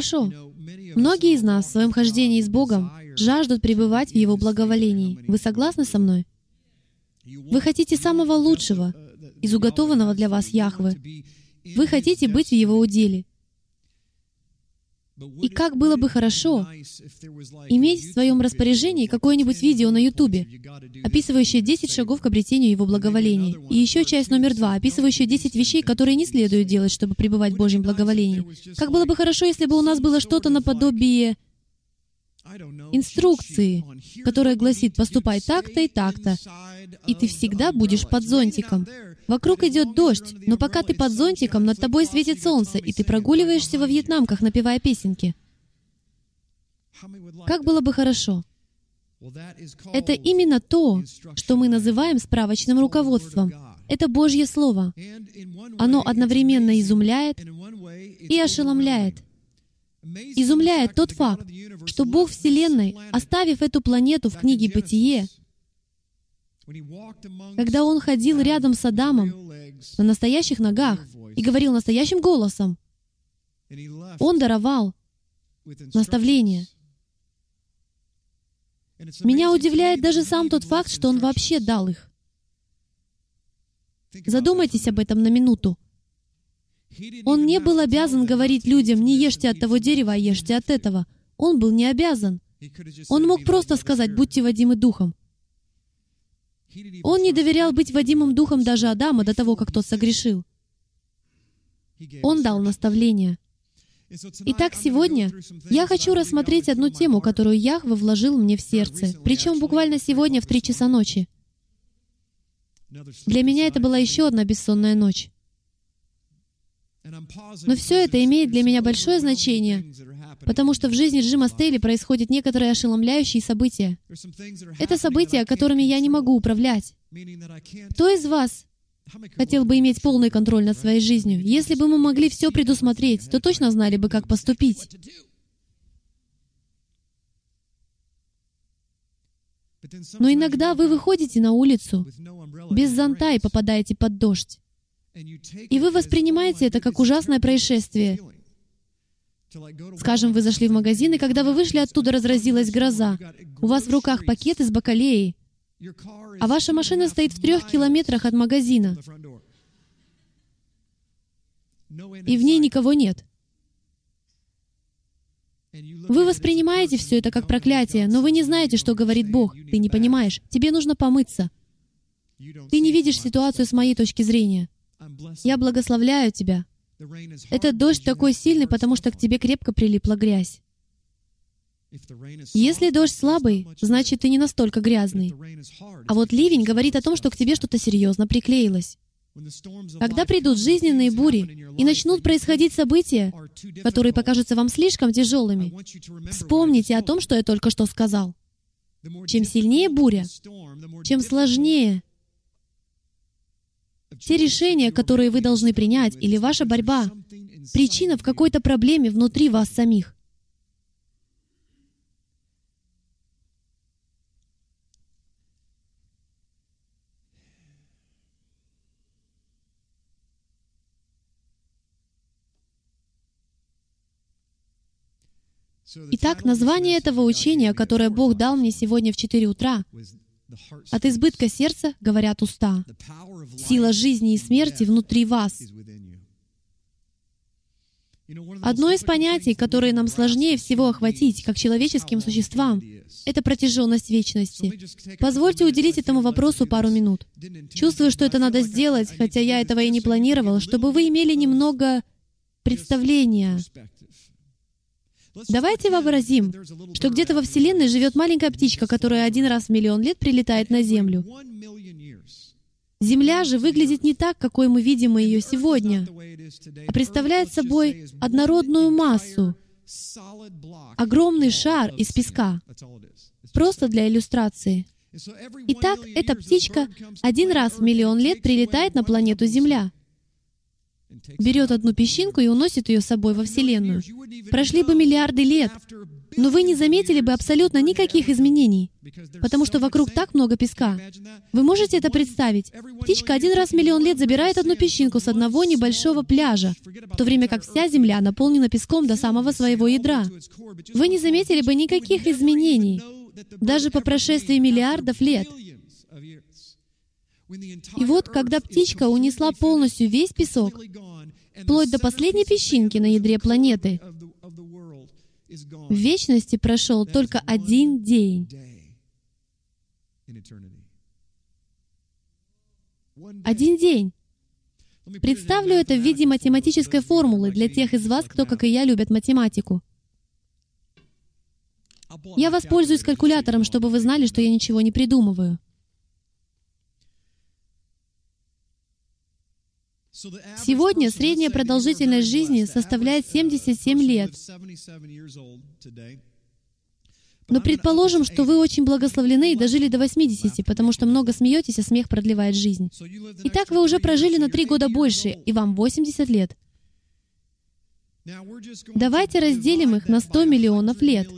Хорошо. Многие из нас в своем хождении с Богом жаждут пребывать в Его благоволении. Вы согласны со мной? Вы хотите самого лучшего из уготованного для вас Яхвы. Вы хотите быть в Его уделе. И как было бы хорошо иметь в своем распоряжении какое-нибудь видео на Ютубе, описывающее 10 шагов к обретению Его благоволения, и еще часть номер два, описывающая 10 вещей, которые не следует делать, чтобы пребывать в Божьем благоволении. Как было бы хорошо, если бы у нас было что-то наподобие инструкции, которая гласит «поступай так-то и так-то», и ты всегда будешь под зонтиком. Вокруг идет дождь, но пока ты под зонтиком, над тобой светит солнце, и ты прогуливаешься во вьетнамках, напевая песенки. Как было бы хорошо. Это именно то, что мы называем справочным руководством. Это Божье Слово. Оно одновременно изумляет и ошеломляет. Изумляет тот факт, что Бог Вселенной, оставив эту планету в книге «Бытие», когда Он ходил рядом с Адамом на настоящих ногах и говорил настоящим голосом, Он даровал наставление. Меня удивляет даже сам тот факт, что Он вообще дал их. Задумайтесь об этом на минуту. Он не был обязан говорить людям, не ешьте от того дерева, а ешьте от этого. Он был не обязан. Он мог просто сказать, будьте водимы духом. Он не доверял быть водимым духом даже Адама до того, как тот согрешил. Он дал наставление. Итак, сегодня я хочу рассмотреть одну тему, которую Яхве вложил мне в сердце, причем буквально сегодня в три часа ночи. Для меня это была еще одна бессонная ночь. Но все это имеет для меня большое значение, потому что в жизни Джима Стейли происходят некоторые ошеломляющие события. Это события, которыми я не могу управлять. Кто из вас хотел бы иметь полный контроль над своей жизнью? Если бы мы могли все предусмотреть, то точно знали бы, как поступить. Но иногда вы выходите на улицу без зонта и попадаете под дождь. И вы воспринимаете это как ужасное происшествие. Скажем, вы зашли в магазин, и когда вы вышли оттуда, разразилась гроза. У вас в руках пакет из бакалеи, а ваша машина стоит в трех километрах от магазина, и в ней никого нет. Вы воспринимаете все это как проклятие, но вы не знаете, что говорит Бог. Ты не понимаешь. Тебе нужно помыться. Ты не видишь ситуацию с моей точки зрения. Я благословляю тебя. Этот дождь такой сильный, потому что к тебе крепко прилипла грязь. Если дождь слабый, значит, ты не настолько грязный. А вот ливень говорит о том, что к тебе что-то серьезно приклеилось. Когда придут жизненные бури и начнут происходить события, которые покажутся вам слишком тяжелыми, вспомните о том, что я только что сказал. Чем сильнее буря, чем сложнее те решения, которые вы должны принять, или ваша борьба, причина в какой-то проблеме внутри вас самих. Итак, название этого учения, которое Бог дал мне сегодня в 4 утра, от избытка сердца говорят уста. Сила жизни и смерти внутри вас. Одно из понятий, которое нам сложнее всего охватить, как человеческим существам, это протяженность вечности. Позвольте уделить этому вопросу пару минут. Чувствую, что это надо сделать, хотя я этого и не планировал, чтобы вы имели немного представления Давайте вообразим, что где-то во Вселенной живет маленькая птичка, которая один раз в миллион лет прилетает на Землю. Земля же выглядит не так, какой мы видим ее сегодня, а представляет собой однородную массу, огромный шар из песка, просто для иллюстрации. Итак, эта птичка один раз в миллион лет прилетает на планету Земля. Берет одну песчинку и уносит ее с собой во Вселенную. Прошли бы миллиарды лет, но вы не заметили бы абсолютно никаких изменений, потому что вокруг так много песка. Вы можете это представить? Птичка один раз в миллион лет забирает одну песчинку с одного небольшого пляжа, в то время как вся Земля наполнена песком до самого своего ядра. Вы не заметили бы никаких изменений, даже по прошествии миллиардов лет. И вот, когда птичка унесла полностью весь песок, вплоть до последней песчинки на ядре планеты, в вечности прошел только один день. Один день. Представлю это в виде математической формулы для тех из вас, кто, как и я, любят математику. Я воспользуюсь калькулятором, чтобы вы знали, что я ничего не придумываю. Сегодня средняя продолжительность жизни составляет 77 лет. Но предположим, что вы очень благословлены и дожили до 80, потому что много смеетесь, а смех продлевает жизнь. Итак, вы уже прожили на 3 года больше, и вам 80 лет. Давайте разделим их на 100 миллионов лет.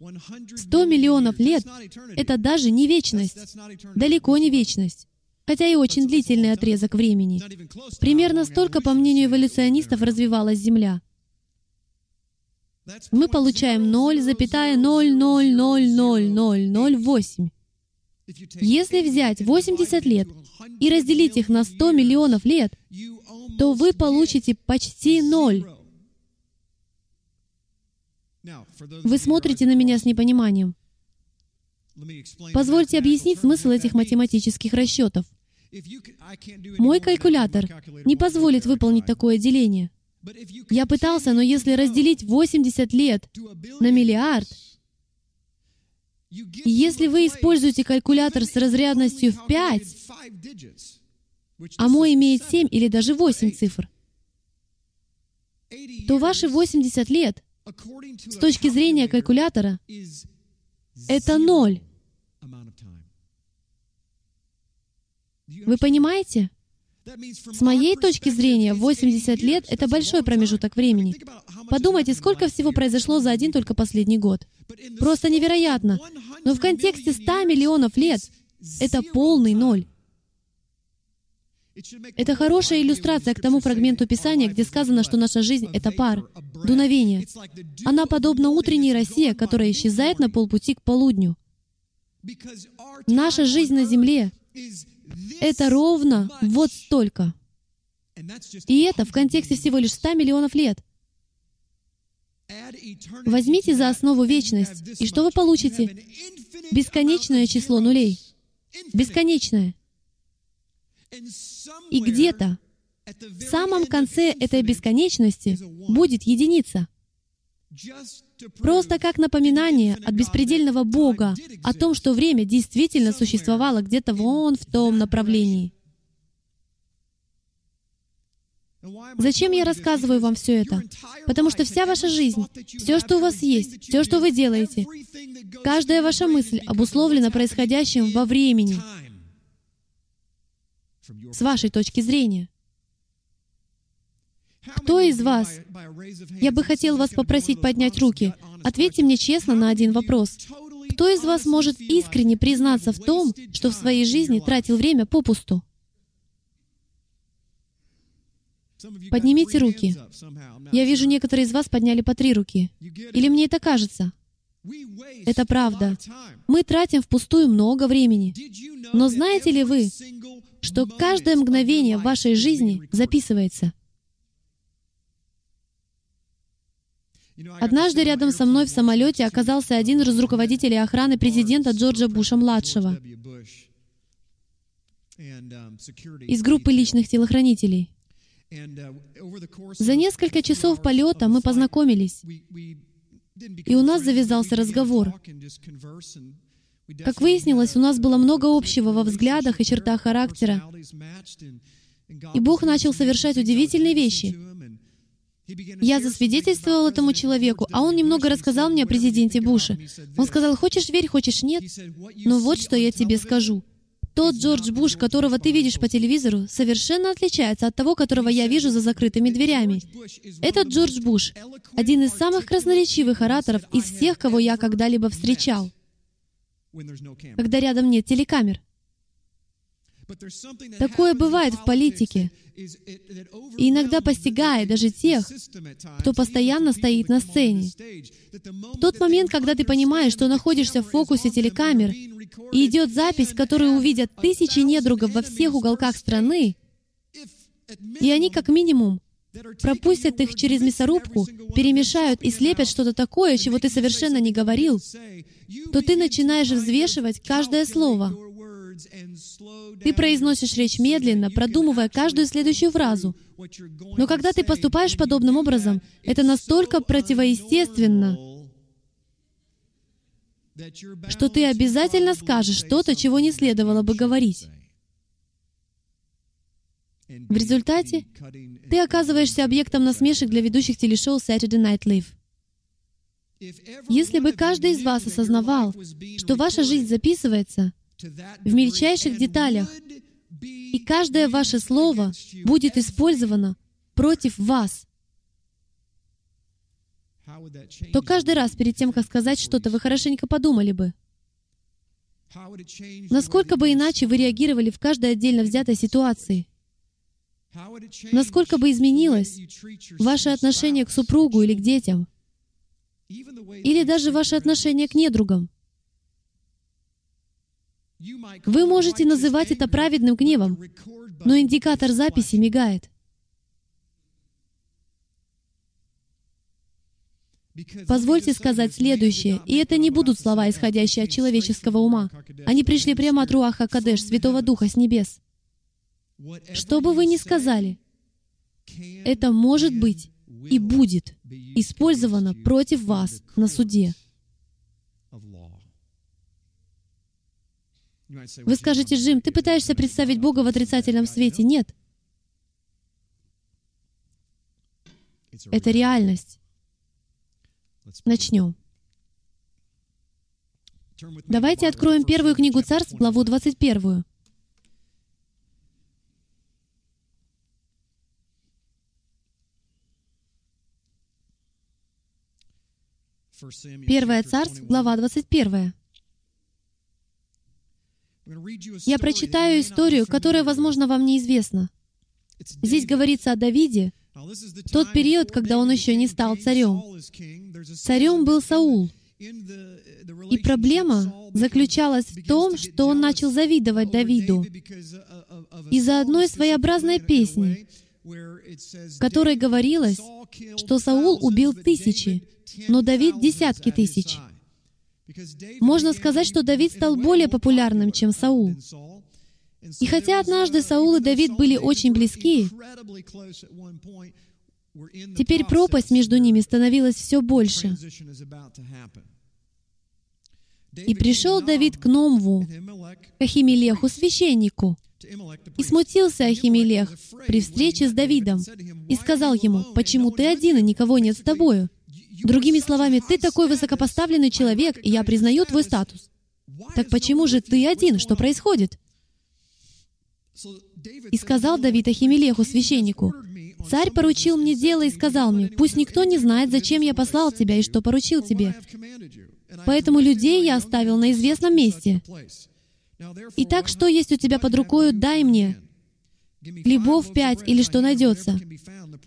100 миллионов лет — это даже не вечность, далеко не вечность, хотя и очень длительный отрезок времени. Примерно столько, по мнению эволюционистов, развивалась Земля. Мы получаем 0,0000008. Если взять 80 лет и разделить их на 100 миллионов лет, то вы получите почти ноль. Вы смотрите на меня с непониманием. Позвольте объяснить смысл этих математических расчетов. Мой калькулятор не позволит выполнить такое деление. Я пытался, но если разделить 80 лет на миллиард, если вы используете калькулятор с разрядностью в 5, а мой имеет 7 или даже 8 цифр, то ваши 80 лет с точки зрения калькулятора, это ноль. Вы понимаете? С моей точки зрения, 80 лет — это большой промежуток времени. Подумайте, сколько всего произошло за один только последний год. Просто невероятно. Но в контексте 100 миллионов лет это полный ноль. Это хорошая иллюстрация к тому фрагменту Писания, где сказано, что наша жизнь — это пар, дуновение. Она подобна утренней росе, которая исчезает на полпути к полудню. Наша жизнь на земле — это ровно вот столько. И это в контексте всего лишь 100 миллионов лет. Возьмите за основу вечность, и что вы получите? Бесконечное число нулей. Бесконечное. И где-то в самом конце этой бесконечности будет единица. Просто как напоминание от беспредельного Бога о том, что время действительно существовало где-то вон в том направлении. Зачем я рассказываю вам все это? Потому что вся ваша жизнь, все, что у вас есть, все, что вы делаете, каждая ваша мысль обусловлена происходящим во времени с вашей точки зрения. Кто из вас? Я бы хотел вас попросить поднять руки. Ответьте мне честно на один вопрос. Кто из вас может искренне признаться в том, что в своей жизни тратил время попусту? Поднимите руки. Я вижу, некоторые из вас подняли по три руки. Или мне это кажется? Это правда. Мы тратим впустую много времени. Но знаете ли вы, что каждое мгновение в вашей жизни записывается. Однажды рядом со мной в самолете оказался один из руководителей охраны президента Джорджа Буша-младшего из группы личных телохранителей. За несколько часов полета мы познакомились, и у нас завязался разговор. Как выяснилось, у нас было много общего во взглядах и чертах характера. И Бог начал совершать удивительные вещи. Я засвидетельствовал этому человеку, а он немного рассказал мне о президенте Буше. Он сказал, хочешь верь, хочешь нет, но вот что я тебе скажу. тот Джордж Буш, которого ты видишь по телевизору, совершенно отличается от того, которого я вижу за закрытыми дверями. Этот Джордж Буш — один из самых красноречивых ораторов из всех, кого я когда-либо встречал, когда рядом нет телекамер. Такое бывает в политике. И иногда постигает даже тех, кто постоянно стоит на сцене. В тот момент, когда ты понимаешь, что находишься в фокусе телекамер, и идет запись, которую увидят тысячи недругов во всех уголках страны, и они как минимум пропустят их через мясорубку, перемешают и слепят что-то такое, чего ты совершенно не говорил, то ты начинаешь взвешивать каждое слово. Ты произносишь речь медленно, продумывая каждую следующую фразу. Но когда ты поступаешь подобным образом, это настолько противоестественно, что ты обязательно скажешь что-то, чего не следовало бы говорить. В результате ты оказываешься объектом насмешек для ведущих телешоу Saturday Night Live. Если бы каждый из вас осознавал, что ваша жизнь записывается в мельчайших деталях, и каждое ваше слово будет использовано против вас, то каждый раз перед тем, как сказать что-то, вы хорошенько подумали бы, насколько бы иначе вы реагировали в каждой отдельно взятой ситуации, насколько бы изменилось ваше отношение к супругу или к детям, или даже ваше отношение к недругам. Вы можете называть это праведным гневом, но индикатор записи мигает. Позвольте сказать следующее, и это не будут слова, исходящие от человеческого ума. Они пришли прямо от Руаха Кадеш, Святого Духа с небес. Что бы вы ни сказали, это может быть и будет использовано против вас на суде. Вы скажете, Джим, ты пытаешься представить Бога в отрицательном свете. Нет. Это реальность. Начнем. Давайте откроем первую книгу Царств, главу 21. Первое Царств, глава 21. Я прочитаю историю, которая, возможно, вам неизвестна. Здесь говорится о Давиде, тот период, когда он еще не стал царем. Царем был Саул. И проблема заключалась в том, что он начал завидовать Давиду из-за одной своеобразной песни, в которой говорилось, что Саул убил тысячи, но Давид — десятки тысяч. Можно сказать, что Давид стал более популярным, чем Саул. И хотя однажды Саул и Давид были очень близки, теперь пропасть между ними становилась все больше. И пришел Давид к Номву, к Ахимелеху, священнику, и смутился Ахимелех при встрече с Давидом и сказал ему, «Почему ты один, и никого нет с тобою?» Другими словами, ты такой высокопоставленный человек, и я признаю твой статус. Так почему же ты один? Что происходит? И сказал Давид Ахимелеху, священнику, «Царь поручил мне дело и сказал мне, пусть никто не знает, зачем я послал тебя и что поручил тебе. Поэтому людей я оставил на известном месте. Итак, что есть у тебя под рукою, дай мне, хлебов пять или что найдется.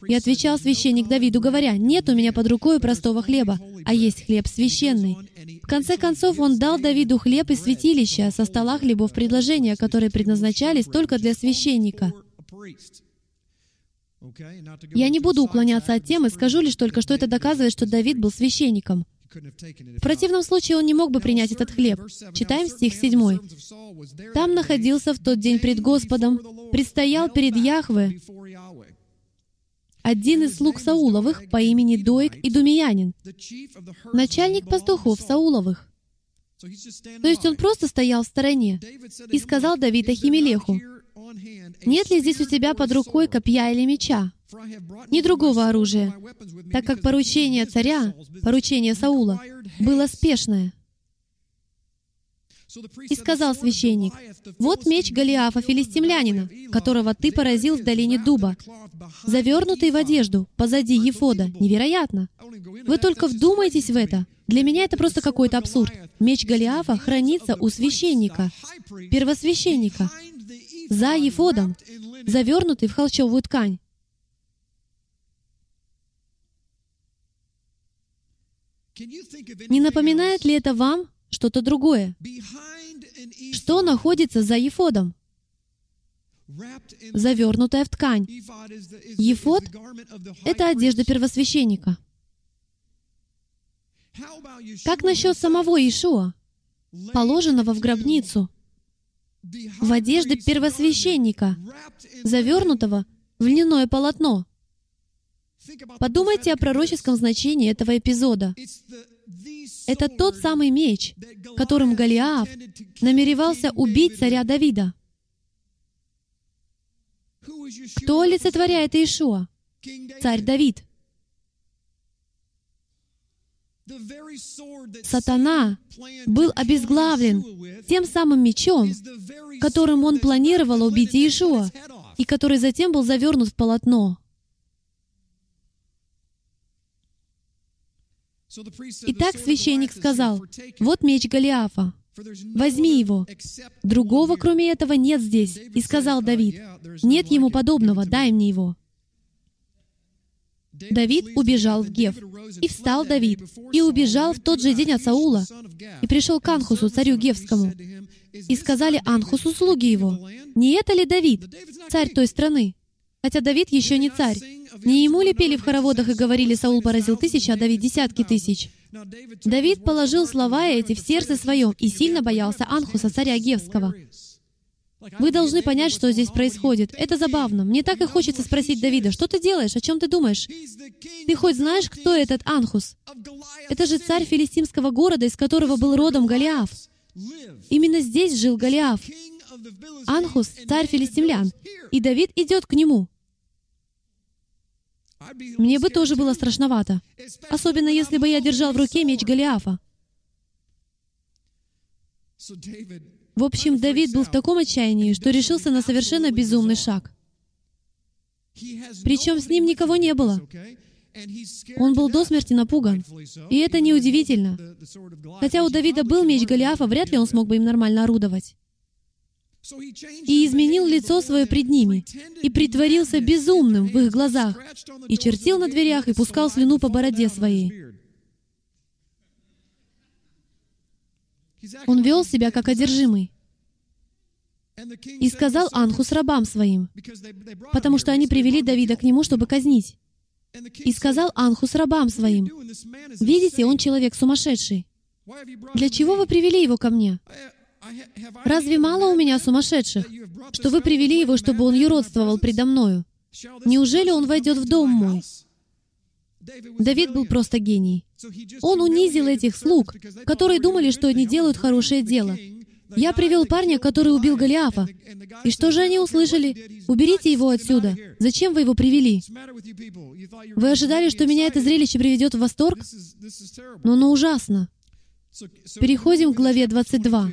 И отвечал священник Давиду, говоря, «Нет у меня под рукой простого хлеба, а есть хлеб священный». В конце концов, он дал Давиду хлеб из святилища со стола хлебов предложения, которые предназначались только для священника. Я не буду уклоняться от темы, скажу лишь только, что это доказывает, что Давид был священником. В противном случае он не мог бы принять этот хлеб. Читаем стих 7. «Там находился в тот день пред Господом, предстоял перед Яхве один из слуг Сауловых по имени Доик и Думиянин, начальник пастухов Сауловых. То есть он просто стоял в стороне. И сказал Давид Ахимелеху, «Нет ли здесь у тебя под рукой копья или меча? Ни другого оружия, так как поручение царя, поручение Саула, было спешное». И сказал священник, «Вот меч Голиафа, филистимлянина, которого ты поразил в долине дуба, завернутый в одежду, позади Ефода. Невероятно! Вы только вдумайтесь в это. Для меня это просто какой-то абсурд. Меч Голиафа хранится у священника, первосвященника, за Ефодом, завернутый в холчевую ткань. Не напоминает ли это вам что-то другое? Что находится за Ефодом? Завернутая в ткань. Ефод — это одежда первосвященника. Как насчет самого Ишуа, положенного в гробницу, в одежды первосвященника, завернутого в льняное полотно? Подумайте о пророческом значении этого эпизода. Это тот самый меч, которым Голиаф намеревался убить царя Давида. Кто олицетворяет Иешуа? Царь Давид. Сатана был обезглавлен тем самым мечом, которым он планировал убить Иешуа, и который затем был завернут в полотно. Итак, священник сказал, «Вот меч Голиафа, возьми его. Другого, кроме этого, нет здесь». И сказал Давид, «Нет ему подобного, дай мне его». Давид убежал в Гев. И встал Давид, и убежал в тот же день от Саула, и пришел к Анхусу, царю Гевскому. И сказали Анхусу слуги его, «Не это ли Давид, царь той страны?» Хотя Давид еще не царь. Не ему ли пели в хороводах и говорили, Саул поразил тысячи, а Давид десятки тысяч? Давид положил слова эти в сердце своем и сильно боялся Анхуса, царя Гевского. Вы должны понять, что здесь происходит. Это забавно. Мне так и хочется спросить Давида, что ты делаешь, о чем ты думаешь? Ты хоть знаешь, кто этот Анхус? Это же царь филистимского города, из которого был родом Голиаф. Именно здесь жил Голиаф. Анхус — царь филистимлян, и Давид идет к нему. Мне бы тоже было страшновато, особенно если бы я держал в руке меч Голиафа. В общем, Давид был в таком отчаянии, что решился на совершенно безумный шаг. Причем с ним никого не было. Он был до смерти напуган. И это неудивительно. Хотя у Давида был меч Голиафа, вряд ли он смог бы им нормально орудовать и изменил лицо свое пред ними, и притворился безумным в их глазах, и чертил на дверях, и пускал слюну по бороде своей. Он вел себя как одержимый. И сказал Анху с рабам своим, потому что они привели Давида к нему, чтобы казнить. И сказал Анху с рабам своим, «Видите, он человек сумасшедший. Для чего вы привели его ко мне? Разве мало у меня сумасшедших, что вы привели его, чтобы он юродствовал предо мною? Неужели он войдет в дом мой? Давид был просто гений. Он унизил этих слуг, которые думали, что они делают хорошее дело. Я привел парня, который убил Голиафа. И что же они услышали? Уберите его отсюда. Зачем вы его привели? Вы ожидали, что меня это зрелище приведет в восторг? Но оно ужасно. Переходим к главе 22.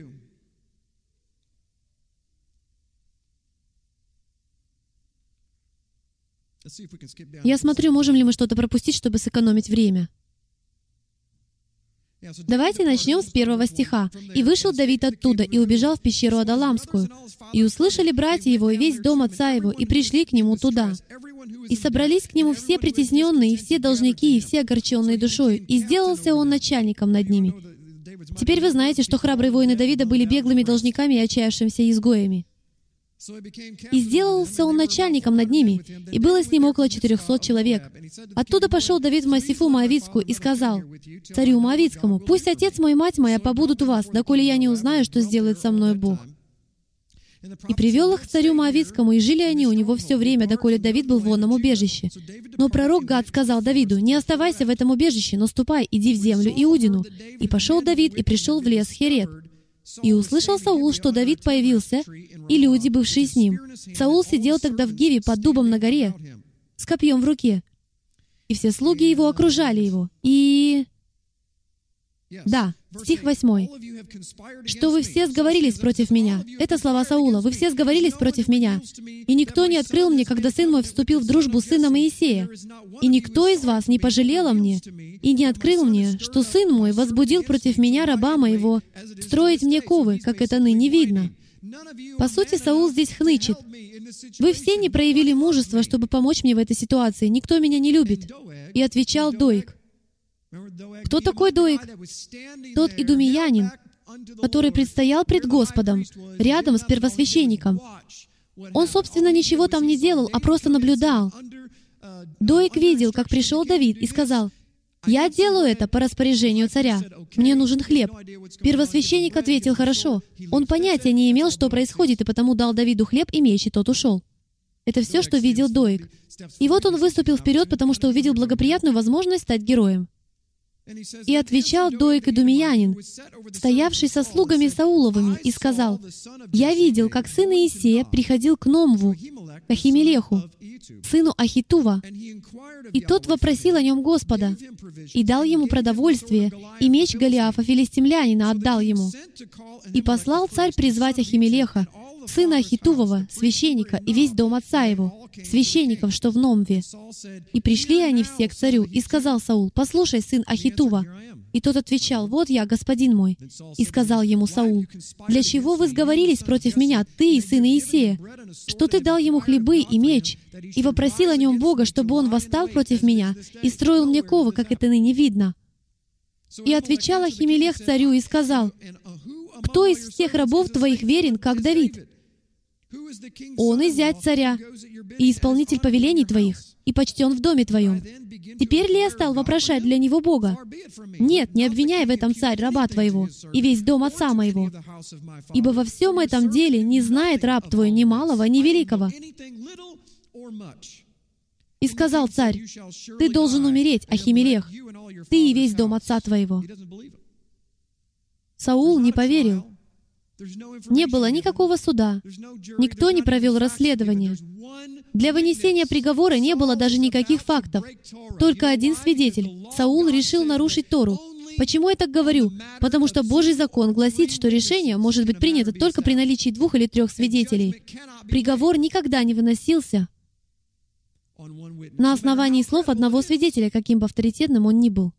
Я смотрю, можем ли мы что-то пропустить, чтобы сэкономить время. Давайте начнем с первого стиха. «И вышел Давид оттуда, и убежал в пещеру Адаламскую. И услышали братья его и весь дом отца его, и пришли к нему туда. И собрались к нему все притесненные, и все должники, и все огорченные душой. И сделался он начальником над ними». Теперь вы знаете, что храбрые воины Давида были беглыми должниками и отчаявшимися изгоями. И сделался он начальником над ними, и было с ним около четырехсот человек. Оттуда пошел Давид в Масифу Моавицкую и сказал царю Моавицкому, «Пусть отец мой и мать моя побудут у вас, доколе я не узнаю, что сделает со мной Бог». И привел их к царю Моавицкому, и жили они у него все время, доколе Давид был в вонном убежище. Но пророк Гад сказал Давиду, «Не оставайся в этом убежище, но ступай, иди в землю Иудину». И пошел Давид и пришел в лес Херет. И услышал Саул, что Давид появился, и люди, бывшие с ним. Саул сидел тогда в Гиве под дубом на горе, с копьем в руке. И все слуги его окружали его. И... Да, стих 8. «Что вы все сговорились против меня». Это слова Саула. «Вы все сговорились против меня, и никто не открыл мне, когда сын мой вступил в дружбу с сыном Моисея. И никто из вас не пожалел мне, и не открыл мне, что сын мой возбудил против меня раба моего, строить мне ковы, как это ныне видно». По сути, Саул здесь хнычет. «Вы все не проявили мужества, чтобы помочь мне в этой ситуации. Никто меня не любит». И отвечал Доик. Кто такой Доик? Тот идумиянин, который предстоял пред Господом, рядом с первосвященником. Он, собственно, ничего там не делал, а просто наблюдал. Доик видел, как пришел Давид и сказал, «Я делаю это по распоряжению царя. Мне нужен хлеб». Первосвященник ответил, «Хорошо». Он понятия не имел, что происходит, и потому дал Давиду хлеб и меч, и тот ушел. Это все, что видел Доик. И вот он выступил вперед, потому что увидел благоприятную возможность стать героем. И отвечал Доик Идумиянин, стоявший со слугами Сауловыми, и сказал, «Я видел, как сын Иисея приходил к Номву, к Ахимелеху, сыну Ахитува, и тот вопросил о нем Господа, и дал ему продовольствие, и меч Голиафа, филистимлянина, отдал ему. И послал царь призвать Ахимелеха, сына Ахитувова, священника, и весь дом отца его, священников, что в Номве. И пришли они все к царю, и сказал Саул, «Послушай, сын Ахитува». И тот отвечал, «Вот я, господин мой». И сказал ему Саул, «Для чего вы сговорились против меня, ты и сын Иисея? Что ты дал ему хлебы и меч, и вопросил о нем Бога, чтобы он восстал против меня и строил мне ковы, как это ныне видно?» И отвечал Ахимелех царю и сказал, «Кто из всех рабов твоих верен, как Давид?» Он и зять царя, и исполнитель повелений твоих, и почтен в доме твоем. Теперь ли я стал вопрошать для него Бога? Нет, не обвиняй в этом царь раба твоего и весь дом отца моего. Ибо во всем этом деле не знает раб твой ни малого, ни великого. И сказал царь, «Ты должен умереть, Ахимелех, ты и весь дом отца твоего». Саул не поверил. Не было никакого суда. Никто не провел расследование. Для вынесения приговора не было даже никаких фактов. Только один свидетель. Саул решил нарушить Тору. Почему я так говорю? Потому что Божий закон гласит, что решение может быть принято только при наличии двух или трех свидетелей. Приговор никогда не выносился на основании слов одного свидетеля, каким бы авторитетным он ни был.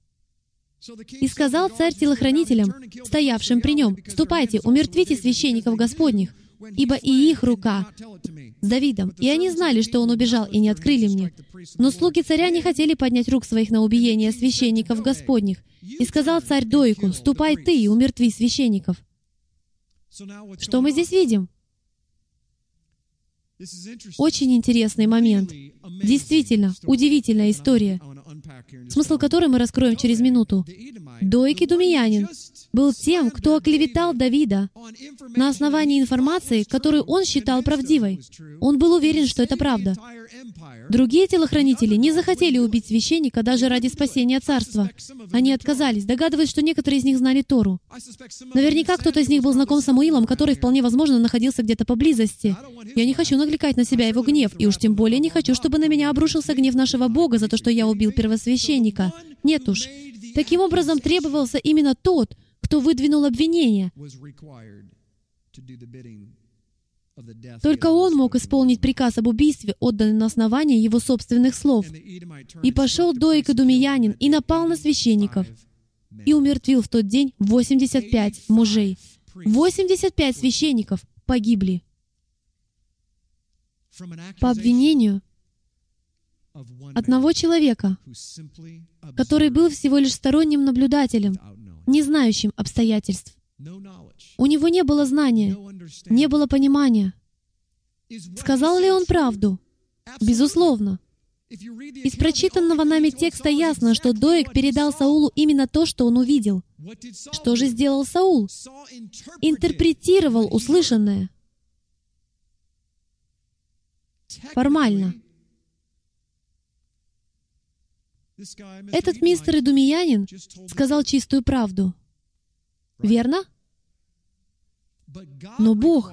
И сказал царь телохранителям, стоявшим при нем, «Ступайте, умертвите священников Господних, ибо и их рука с Давидом. И они знали, что он убежал, и не открыли мне. Но слуги царя не хотели поднять рук своих на убиение священников Господних. И сказал царь Доику, «Ступай ты и умертви священников». Что мы здесь видим? Очень интересный момент. Действительно, удивительная история смысл которой мы раскроем через минуту. Доик Идумиянин был тем, кто оклеветал Давида на основании информации, которую он считал правдивой. Он был уверен, что это правда. Другие телохранители не захотели убить священника даже ради спасения царства. Они отказались, догадываясь, что некоторые из них знали Тору. Наверняка кто-то из них был знаком с Самуилом, который, вполне возможно, находился где-то поблизости. Я не хочу накликать на себя его гнев, и уж тем более не хочу, чтобы на меня обрушился гнев нашего Бога за то, что я убил первосвященника. Нет уж. Таким образом, требовался именно тот, кто выдвинул обвинение. Только он мог исполнить приказ об убийстве, отданный на основании его собственных слов. «И пошел Доик Эдумиянин и напал на священников, и умертвил в тот день 85 мужей. 85 священников погибли по обвинению одного человека, который был всего лишь сторонним наблюдателем, не знающим обстоятельств. У него не было знания, не было понимания. Сказал ли он правду? Безусловно. Из прочитанного нами текста ясно, что Доек передал Саулу именно то, что он увидел. Что же сделал Саул? Интерпретировал услышанное. Формально. Этот мистер Идумиянин сказал чистую правду. Верно? Но Бог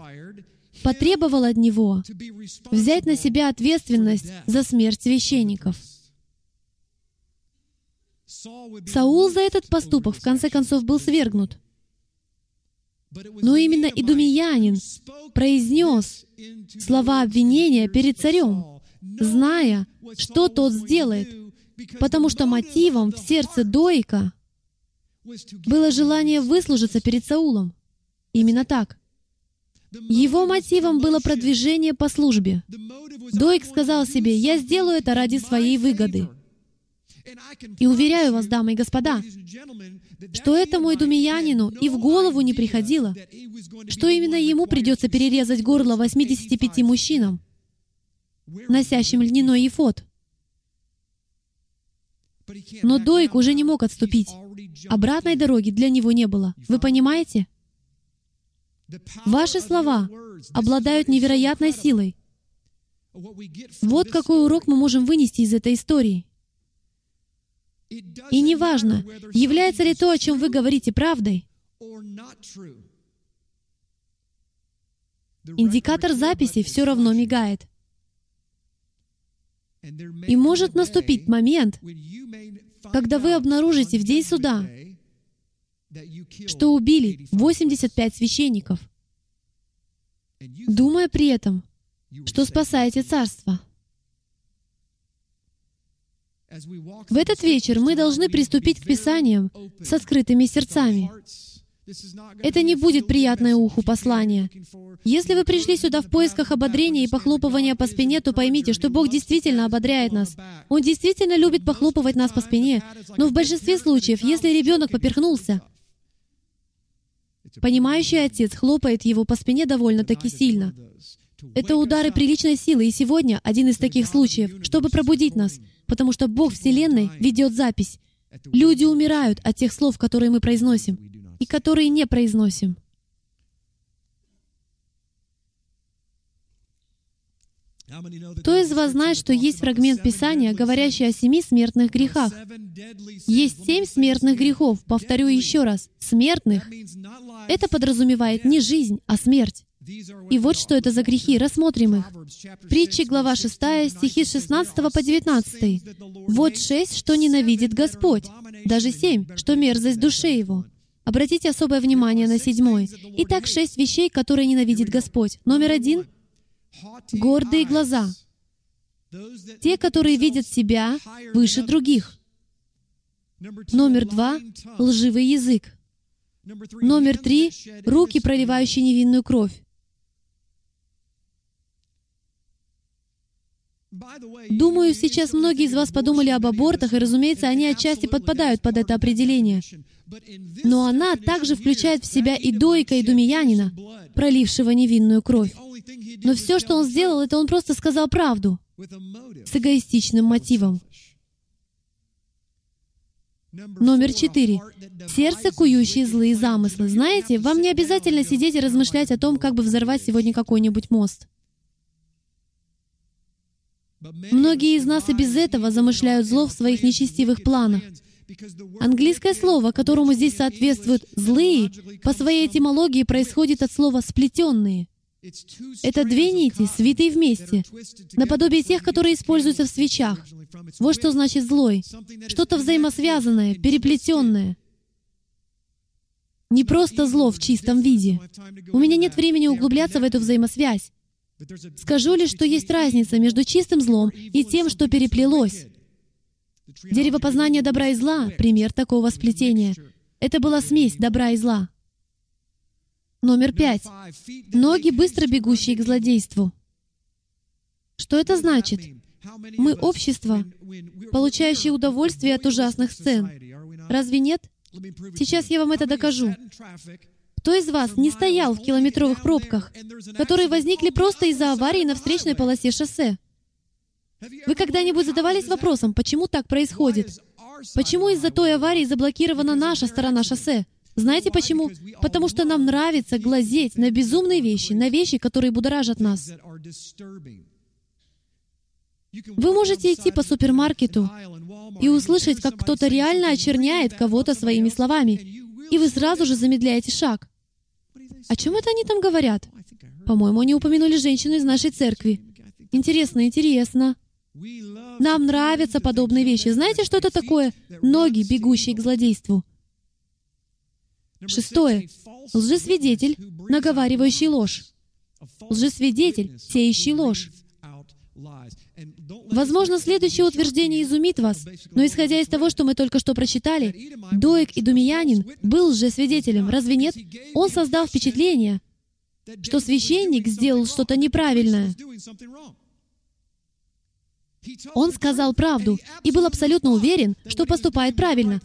потребовал от него взять на себя ответственность за смерть священников. Саул за этот поступок в конце концов был свергнут. Но именно идумиянин произнес слова обвинения перед царем, зная, что тот сделает, потому что мотивом в сердце Доика было желание выслужиться перед Саулом. Именно так. Его мотивом было продвижение по службе. Доик сказал себе, «Я сделаю это ради своей выгоды». И уверяю вас, дамы и господа, что этому идумиянину и в голову не приходило, что именно ему придется перерезать горло 85 мужчинам, носящим льняной ефот. Но Доик уже не мог отступить. Обратной дороги для него не было. Вы понимаете? Ваши слова обладают невероятной силой. Вот какой урок мы можем вынести из этой истории. И неважно, является ли то, о чем вы говорите, правдой. Индикатор записи все равно мигает. И может наступить момент, когда вы обнаружите в день суда, что убили 85 священников, думая при этом, что спасаете царство. В этот вечер мы должны приступить к Писаниям с открытыми сердцами. Это не будет приятное уху послание. Если вы пришли сюда в поисках ободрения и похлопывания по спине, то поймите, что Бог действительно ободряет нас. Он действительно любит похлопывать нас по спине. Но в большинстве случаев, если ребенок поперхнулся, понимающий отец хлопает его по спине довольно-таки сильно. Это удары приличной силы, и сегодня один из таких случаев, чтобы пробудить нас — потому что Бог Вселенной ведет запись. Люди умирают от тех слов, которые мы произносим, и которые не произносим. Кто из вас знает, что есть фрагмент Писания, говорящий о семи смертных грехах? Есть семь смертных грехов. Повторю еще раз. Смертных. Это подразумевает не жизнь, а смерть. И вот что это за грехи. Рассмотрим их. Притчи, глава 6, стихи с 16 по 19. «Вот шесть, что ненавидит Господь, даже семь, что мерзость душе его». Обратите особое внимание на седьмой. Итак, шесть вещей, которые ненавидит Господь. Номер один — гордые глаза. Те, которые видят себя выше других. Номер два — лживый язык. Номер три — руки, проливающие невинную кровь. Думаю, сейчас многие из вас подумали об абортах, и, разумеется, они отчасти подпадают под это определение. Но она также включает в себя и Дойка, и Думиянина, пролившего невинную кровь. Но все, что он сделал, это он просто сказал правду с эгоистичным мотивом. Номер четыре. Сердце, кующие злые замыслы. Знаете, вам не обязательно сидеть и размышлять о том, как бы взорвать сегодня какой-нибудь мост. Многие из нас и без этого замышляют зло в своих нечестивых планах. Английское слово, которому здесь соответствуют «злые», по своей этимологии происходит от слова «сплетенные». Это две нити, свитые вместе, наподобие тех, которые используются в свечах. Вот что значит «злой». Что-то взаимосвязанное, переплетенное. Не просто зло в чистом виде. У меня нет времени углубляться в эту взаимосвязь. Скажу лишь, что есть разница между чистым злом и тем, что переплелось. Дерево познания добра и зла — пример такого сплетения. Это была смесь добра и зла. Номер пять. Ноги, быстро бегущие к злодейству. Что это значит? Мы — общество, получающее удовольствие от ужасных сцен. Разве нет? Сейчас я вам это докажу. Кто из вас не стоял в километровых пробках, которые возникли просто из-за аварии на встречной полосе шоссе? Вы когда-нибудь задавались вопросом, почему так происходит? Почему из-за той аварии заблокирована наша сторона шоссе? Знаете почему? Потому что нам нравится глазеть на безумные вещи, на вещи, которые будоражат нас. Вы можете идти по супермаркету и услышать, как кто-то реально очерняет кого-то своими словами, и вы сразу же замедляете шаг. О чем это они там говорят? По-моему, они упомянули женщину из нашей церкви. Интересно, интересно. Нам нравятся подобные вещи. Знаете, что это такое? Ноги, бегущие к злодейству. Шестое. Лжесвидетель, наговаривающий ложь. Лжесвидетель, сеющий ложь. Возможно, следующее утверждение изумит вас, но исходя из того, что мы только что прочитали, Доек и Думиянин был лжесвидетелем, разве нет? Он создал впечатление, что священник сделал что-то неправильное. Он сказал правду и был абсолютно уверен, что поступает правильно.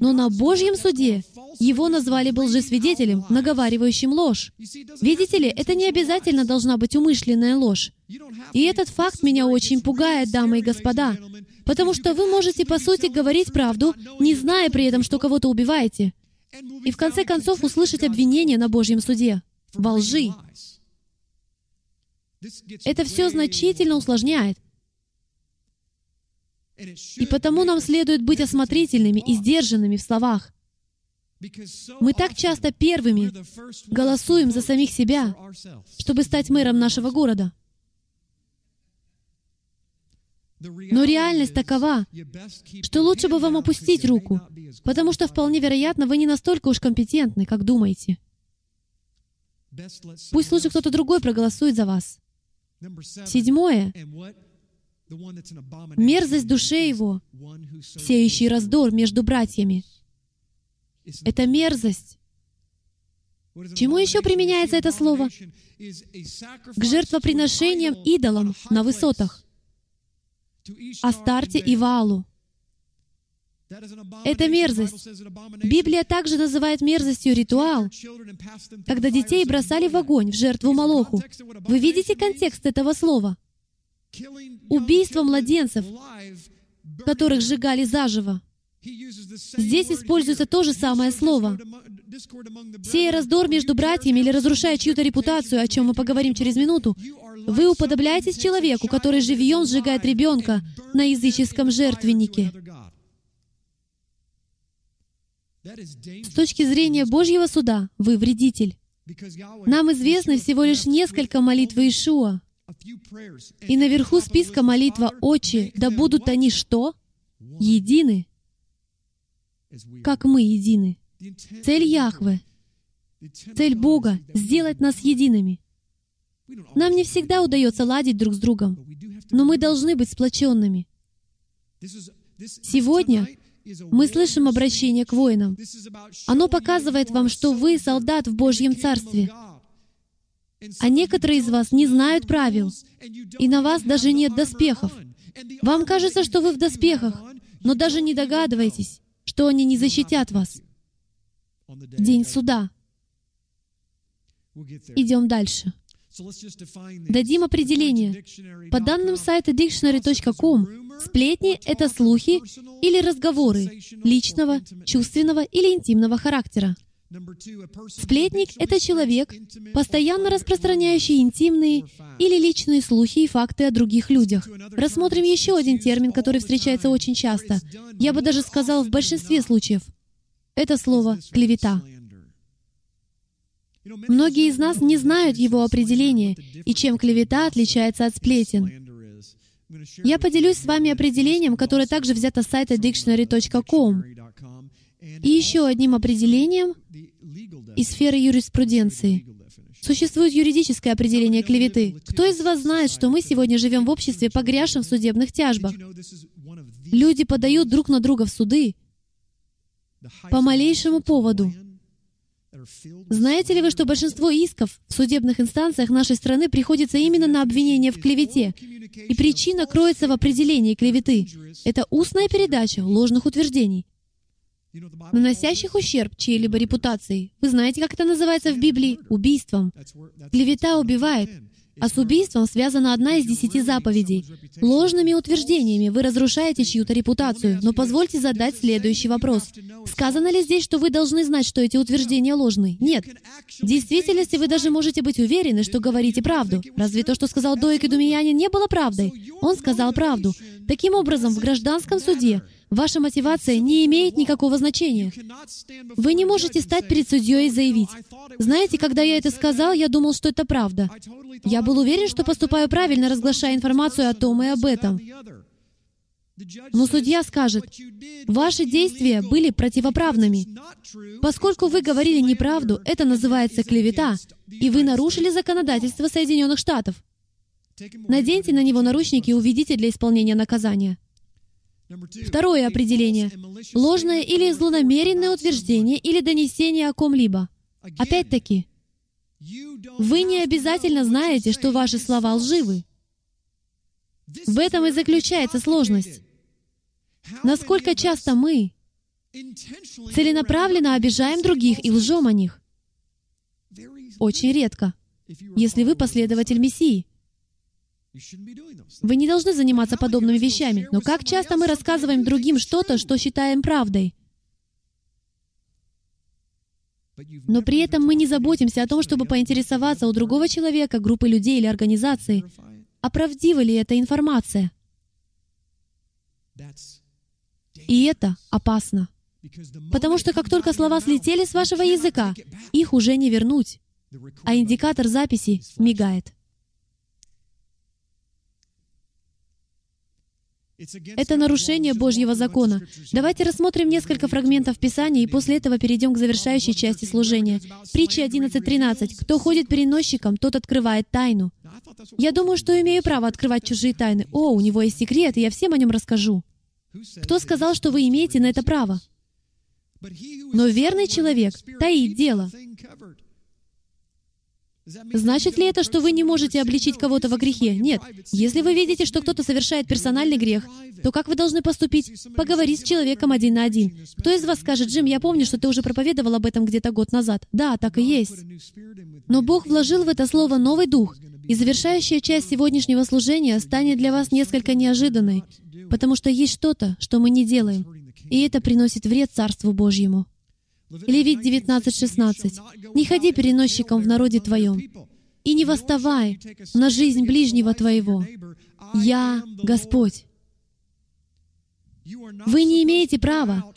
Но на Божьем суде его назвали бы лжесвидетелем, наговаривающим ложь. Видите ли, это не обязательно должна быть умышленная ложь. И этот факт меня очень пугает, дамы и господа, потому что вы можете, по сути, говорить правду, не зная при этом, что кого-то убиваете, и в конце концов услышать обвинение на Божьем суде. Во лжи. Это все значительно усложняет. И потому нам следует быть осмотрительными и сдержанными в словах. Мы так часто первыми голосуем за самих себя, чтобы стать мэром нашего города. Но реальность такова, что лучше бы вам опустить руку, потому что вполне вероятно, вы не настолько уж компетентны, как думаете. Пусть лучше кто-то другой проголосует за вас. Седьмое. Мерзость душе его, сеющий раздор между братьями. Это мерзость. Чему еще применяется это слово? К жертвоприношениям идолам на высотах. Астарте и Ваалу. Это мерзость. Библия также называет мерзостью ритуал, когда детей бросали в огонь, в жертву Молоху. Вы видите контекст этого слова? Убийство младенцев, которых сжигали заживо. Здесь используется то же самое слово. Сея раздор между братьями или разрушая чью-то репутацию, о чем мы поговорим через минуту, вы уподобляетесь человеку, который живьем сжигает ребенка на языческом жертвеннике. С точки зрения Божьего суда, вы вредитель. Нам известны всего лишь несколько молитв Иешуа. И наверху списка молитва «Отче, да будут они что? Едины, как мы едины». Цель Яхве, цель Бога — сделать нас едиными. Нам не всегда удается ладить друг с другом, но мы должны быть сплоченными. Сегодня мы слышим обращение к воинам. Оно показывает вам, что вы солдат в Божьем Царстве. А некоторые из вас не знают правил, и на вас даже нет доспехов. Вам кажется, что вы в доспехах, но даже не догадываетесь, что они не защитят вас. День суда. Идем дальше. Дадим определение. По данным сайта dictionary.com, сплетни — это слухи или разговоры личного, чувственного или интимного характера. Сплетник — это человек, постоянно распространяющий интимные или личные слухи и факты о других людях. Рассмотрим еще один термин, который встречается очень часто. Я бы даже сказал в большинстве случаев. Это слово «клевета». Многие из нас не знают его определения и чем клевета отличается от сплетен. Я поделюсь с вами определением, которое также взято с сайта dictionary.com, и еще одним определением из сферы юриспруденции. Существует юридическое определение клеветы. Кто из вас знает, что мы сегодня живем в обществе, погрязшем в судебных тяжбах? Люди подают друг на друга в суды по малейшему поводу. Знаете ли вы, что большинство исков в судебных инстанциях нашей страны приходится именно на обвинение в клевете? И причина кроется в определении клеветы. Это устная передача ложных утверждений наносящих ущерб чьей-либо репутации. Вы знаете, как это называется в Библии? Убийством. Клевета убивает. А с убийством связана одна из десяти заповедей. Ложными утверждениями вы разрушаете чью-то репутацию, но позвольте задать следующий вопрос. Сказано ли здесь, что вы должны знать, что эти утверждения ложны? Нет. В действительности вы даже можете быть уверены, что говорите правду. Разве то, что сказал Доик и Думиянин, не было правдой? Он сказал правду. Таким образом, в гражданском суде Ваша мотивация не имеет никакого значения. Вы не можете стать перед судьей и заявить, «Знаете, когда я это сказал, я думал, что это правда. Я был уверен, что поступаю правильно, разглашая информацию о том и об этом». Но судья скажет, ваши действия были противоправными. Поскольку вы говорили неправду, это называется клевета, и вы нарушили законодательство Соединенных Штатов. Наденьте на него наручники и уведите для исполнения наказания. Второе определение. Ложное или злонамеренное утверждение или донесение о ком-либо. Опять-таки, вы не обязательно знаете, что ваши слова лживы. В этом и заключается сложность. Насколько часто мы целенаправленно обижаем других и лжем о них? Очень редко, если вы последователь Мессии. Вы не должны заниматься подобными вещами, но как часто мы рассказываем другим что-то, что считаем правдой? Но при этом мы не заботимся о том, чтобы поинтересоваться у другого человека, группы людей или организации, а правдива ли эта информация. И это опасно. Потому что как только слова слетели с вашего языка, их уже не вернуть, а индикатор записи мигает. Это нарушение Божьего закона. Давайте рассмотрим несколько фрагментов Писания, и после этого перейдем к завершающей части служения. Притча 11.13. «Кто ходит переносчиком, тот открывает тайну». Я думаю, что имею право открывать чужие тайны. О, у него есть секрет, и я всем о нем расскажу. Кто сказал, что вы имеете на это право? Но верный человек таит дело. Значит ли это, что вы не можете обличить кого-то во грехе? Нет. Если вы видите, что кто-то совершает персональный грех, то как вы должны поступить? Поговорить с человеком один на один. Кто из вас скажет, Джим, я помню, что ты уже проповедовал об этом где-то год назад. Да, так и есть. Но Бог вложил в это слово новый дух, и завершающая часть сегодняшнего служения станет для вас несколько неожиданной, потому что есть что-то, что мы не делаем, и это приносит вред Царству Божьему. Левит 19.16. «Не ходи переносчиком в народе твоем, и не восставай на жизнь ближнего твоего. Я Господь». Вы не имеете права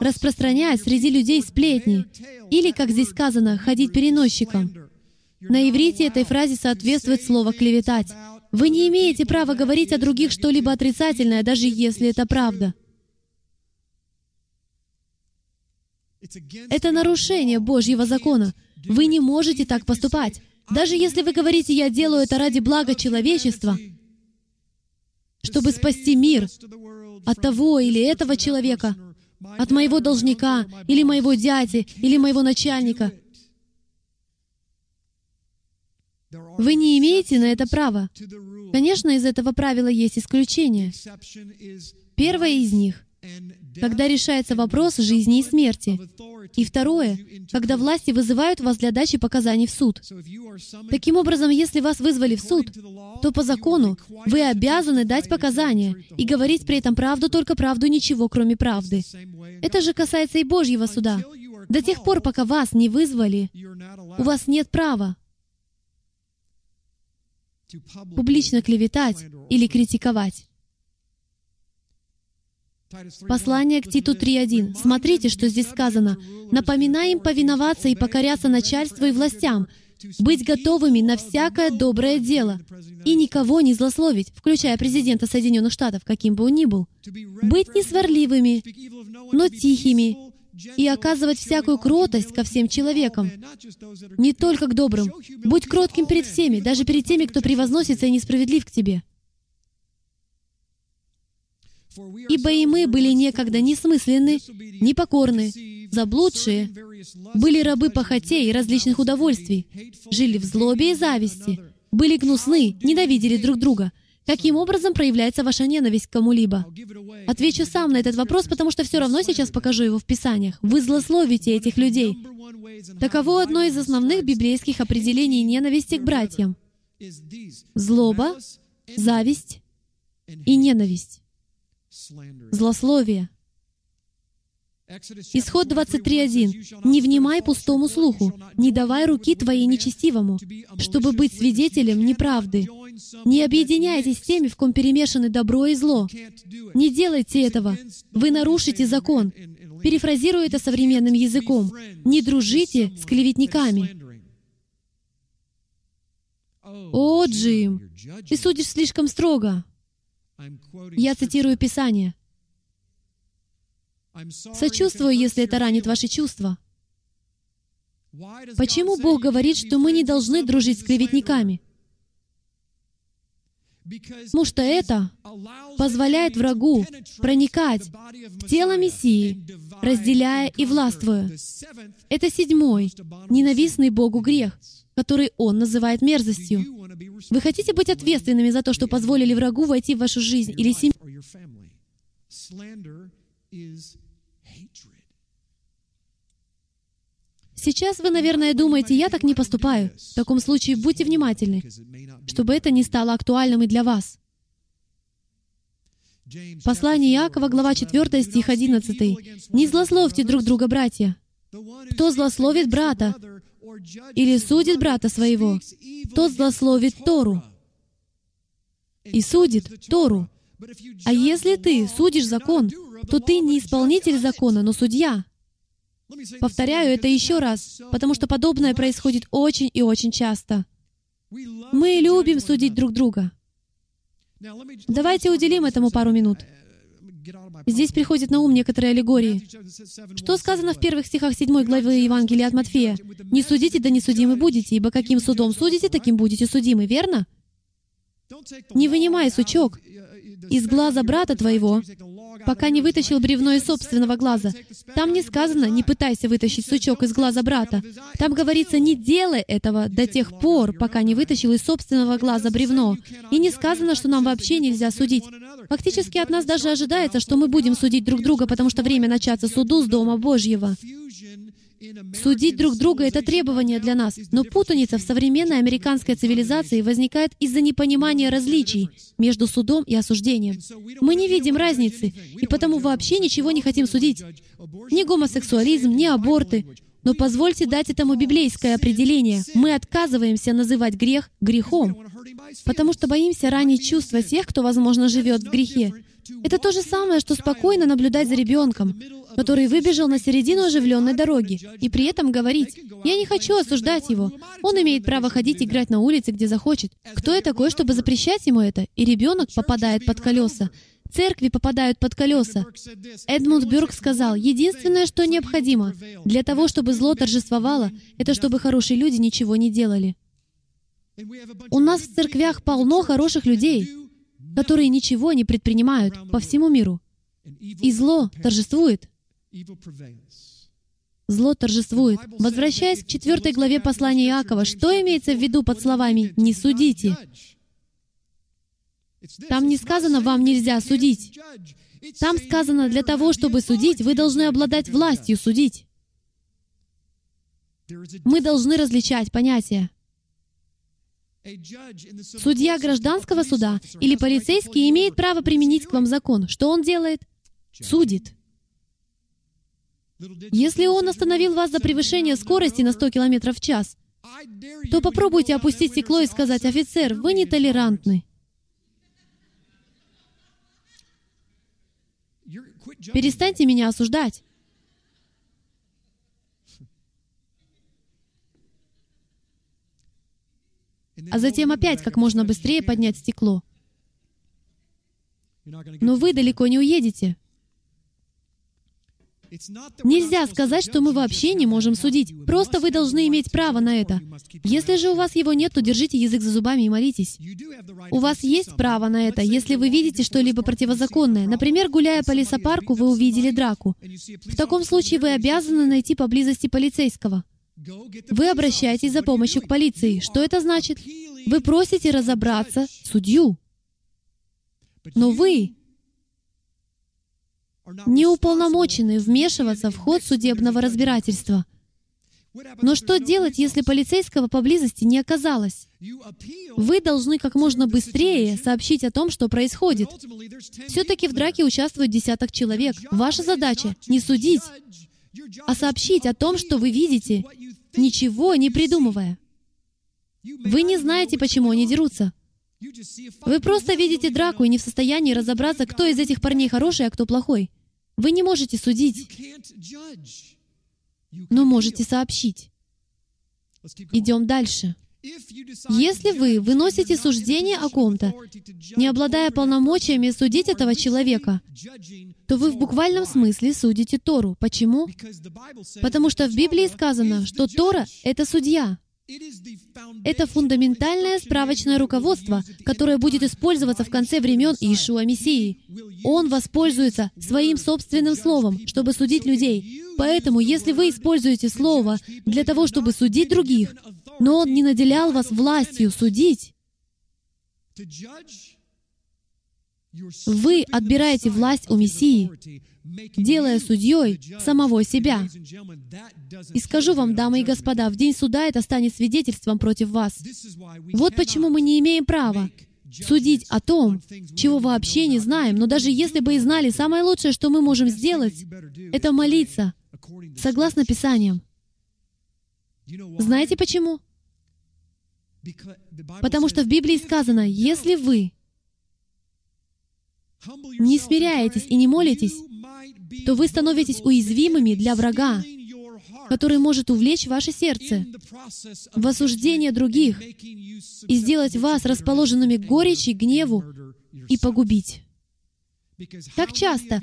распространять среди людей сплетни или, как здесь сказано, ходить переносчиком. На иврите этой фразе соответствует слово «клеветать». Вы не имеете права говорить о других что-либо отрицательное, даже если это правда. Это нарушение Божьего закона. Вы не можете так поступать. Даже если вы говорите, я делаю это ради блага человечества, чтобы спасти мир от того или этого человека, от моего должника, или моего дяди, или моего начальника. Вы не имеете на это права. Конечно, из этого правила есть исключения. Первое из них когда решается вопрос жизни и смерти. И второе, когда власти вызывают вас для дачи показаний в суд. Таким образом, если вас вызвали в суд, то по закону вы обязаны дать показания и говорить при этом правду, только правду, ничего, кроме правды. Это же касается и Божьего суда. До тех пор, пока вас не вызвали, у вас нет права публично клеветать или критиковать. Послание к Титу 3.1. Смотрите, что здесь сказано. «Напоминаем повиноваться и покоряться начальству и властям, быть готовыми на всякое доброе дело и никого не злословить, включая президента Соединенных Штатов, каким бы он ни был. Быть не сварливыми, но тихими, и оказывать всякую кротость ко всем человекам, не только к добрым. Будь кротким перед всеми, даже перед теми, кто превозносится и несправедлив к тебе. Ибо и мы были некогда несмысленны, непокорны, заблудшие, были рабы похотей и различных удовольствий, жили в злобе и зависти, были гнусны, ненавидели друг друга. Каким образом проявляется ваша ненависть к кому-либо? Отвечу сам на этот вопрос, потому что все равно сейчас покажу его в Писаниях. Вы злословите этих людей. Таково одно из основных библейских определений ненависти к братьям. Злоба, зависть и ненависть злословие. Исход 23.1. «Не внимай пустому слуху, не давай руки твоей нечестивому, чтобы быть свидетелем неправды. Не объединяйтесь с теми, в ком перемешаны добро и зло. Не делайте этого. Вы нарушите закон. Перефразирую это современным языком. Не дружите с клеветниками. О, Джим, ты судишь слишком строго. Я цитирую Писание. Сочувствую, если это ранит ваши чувства. Почему Бог говорит, что мы не должны дружить с клеветниками? Потому что это позволяет врагу проникать в тело Мессии, разделяя и властвуя. Это седьмой, ненавистный Богу грех, который Он называет мерзостью. Вы хотите быть ответственными за то, что позволили врагу войти в вашу жизнь или семью? Сейчас вы, наверное, думаете, я так не поступаю. В таком случае будьте внимательны, чтобы это не стало актуальным и для вас. Послание Иакова, глава 4, стих 11. «Не злословьте друг друга, братья. Кто злословит брата или судит брата своего, тот злословит Тору и судит Тору. А если ты судишь закон, то ты не исполнитель закона, но судья. Повторяю это еще раз, потому что подобное происходит очень и очень часто. Мы любим судить друг друга. Давайте уделим этому пару минут. Здесь приходят на ум некоторые аллегории. Что сказано в первых стихах 7 главы Евангелия от Матфея? «Не судите, да не судимы будете, ибо каким судом судите, таким будете судимы», верно? Не вынимай сучок из глаза брата твоего, пока не вытащил бревно из собственного глаза. Там не сказано «не пытайся вытащить сучок из глаза брата». Там говорится «не делай этого до тех пор, пока не вытащил из собственного глаза бревно». И не сказано, что нам вообще нельзя судить. Фактически от нас даже ожидается, что мы будем судить друг друга, потому что время начаться суду с Дома Божьего. Судить друг друга — это требование для нас, но путаница в современной американской цивилизации возникает из-за непонимания различий между судом и осуждением. Мы не видим разницы, и потому вообще ничего не хотим судить. Ни гомосексуализм, ни аборты. Но позвольте дать этому библейское определение. Мы отказываемся называть грех грехом, потому что боимся ранить чувства тех, кто, возможно, живет в грехе. Это то же самое, что спокойно наблюдать за ребенком, который выбежал на середину оживленной дороги, и при этом говорить, «Я не хочу осуждать его. Он имеет право ходить играть на улице, где захочет. Кто я такой, чтобы запрещать ему это?» И ребенок попадает под колеса. Церкви попадают под колеса. Эдмунд Бюрк сказал, единственное, что необходимо для того, чтобы зло торжествовало, это чтобы хорошие люди ничего не делали. У нас в церквях полно хороших людей, которые ничего не предпринимают по всему миру. И зло торжествует. Зло торжествует. Возвращаясь к четвертой главе послания Иакова, что имеется в виду под словами «не судите»? Там не сказано «вам нельзя судить». Там сказано «для того, чтобы судить, вы должны обладать властью судить». Мы должны различать понятия. Судья гражданского суда или полицейский имеет право применить к вам закон. Что он делает? Судит. Если он остановил вас за превышение скорости на 100 км в час, то попробуйте опустить стекло и сказать, «Офицер, вы нетолерантны». Перестаньте меня осуждать. а затем опять как можно быстрее поднять стекло. Но вы далеко не уедете. Нельзя сказать, что мы вообще не можем судить. Просто вы должны иметь право на это. Если же у вас его нет, то держите язык за зубами и молитесь. У вас есть право на это, если вы видите что-либо противозаконное. Например, гуляя по лесопарку, вы увидели драку. В таком случае вы обязаны найти поблизости полицейского. Вы обращаетесь за помощью к полиции. Что это значит? Вы просите разобраться судью. Но вы не уполномочены вмешиваться в ход судебного разбирательства. Но что делать, если полицейского поблизости не оказалось? Вы должны как можно быстрее сообщить о том, что происходит. Все-таки в драке участвует десяток человек. Ваша задача — не судить, а сообщить о том, что вы видите, ничего не придумывая. Вы не знаете, почему они дерутся. Вы просто видите драку и не в состоянии разобраться, кто из этих парней хороший, а кто плохой. Вы не можете судить, но можете сообщить. Идем дальше. Если вы выносите суждение о ком-то, не обладая полномочиями судить этого человека, то вы в буквальном смысле судите Тору. Почему? Потому что в Библии сказано, что Тора — это судья. Это фундаментальное справочное руководство, которое будет использоваться в конце времен Иешуа Мессии. Он воспользуется своим собственным словом, чтобы судить людей. Поэтому, если вы используете слово для того, чтобы судить других, но Он не наделял вас властью судить, вы отбираете власть у Мессии, делая судьей самого себя. И скажу вам, дамы и господа, в день суда это станет свидетельством против вас. Вот почему мы не имеем права судить о том, чего вообще не знаем, но даже если бы и знали, самое лучшее, что мы можем сделать, это молиться, согласно Писаниям. Знаете почему? Потому что в Библии сказано, если вы не смиряетесь и не молитесь, то вы становитесь уязвимыми для врага, который может увлечь ваше сердце в осуждение других и сделать вас расположенными к горечи, гневу и погубить. Так часто,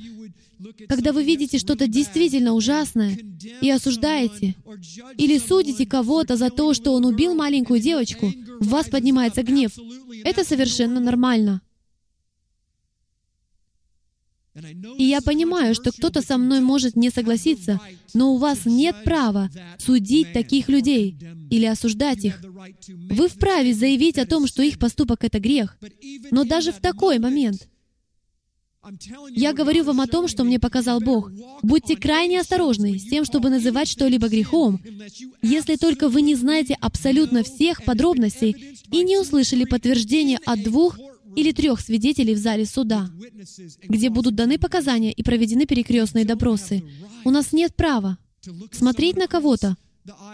когда вы видите что-то действительно ужасное и осуждаете, или судите кого-то за то, что он убил маленькую девочку, в вас поднимается гнев. Это совершенно нормально. И я понимаю, что кто-то со мной может не согласиться, но у вас нет права судить таких людей или осуждать их. Вы вправе заявить о том, что их поступок — это грех. Но даже в такой момент я говорю вам о том, что мне показал Бог. Будьте крайне осторожны с тем, чтобы называть что-либо грехом, если только вы не знаете абсолютно всех подробностей и не услышали подтверждение от двух или трех свидетелей в зале суда, где будут даны показания и проведены перекрестные допросы. У нас нет права смотреть на кого-то,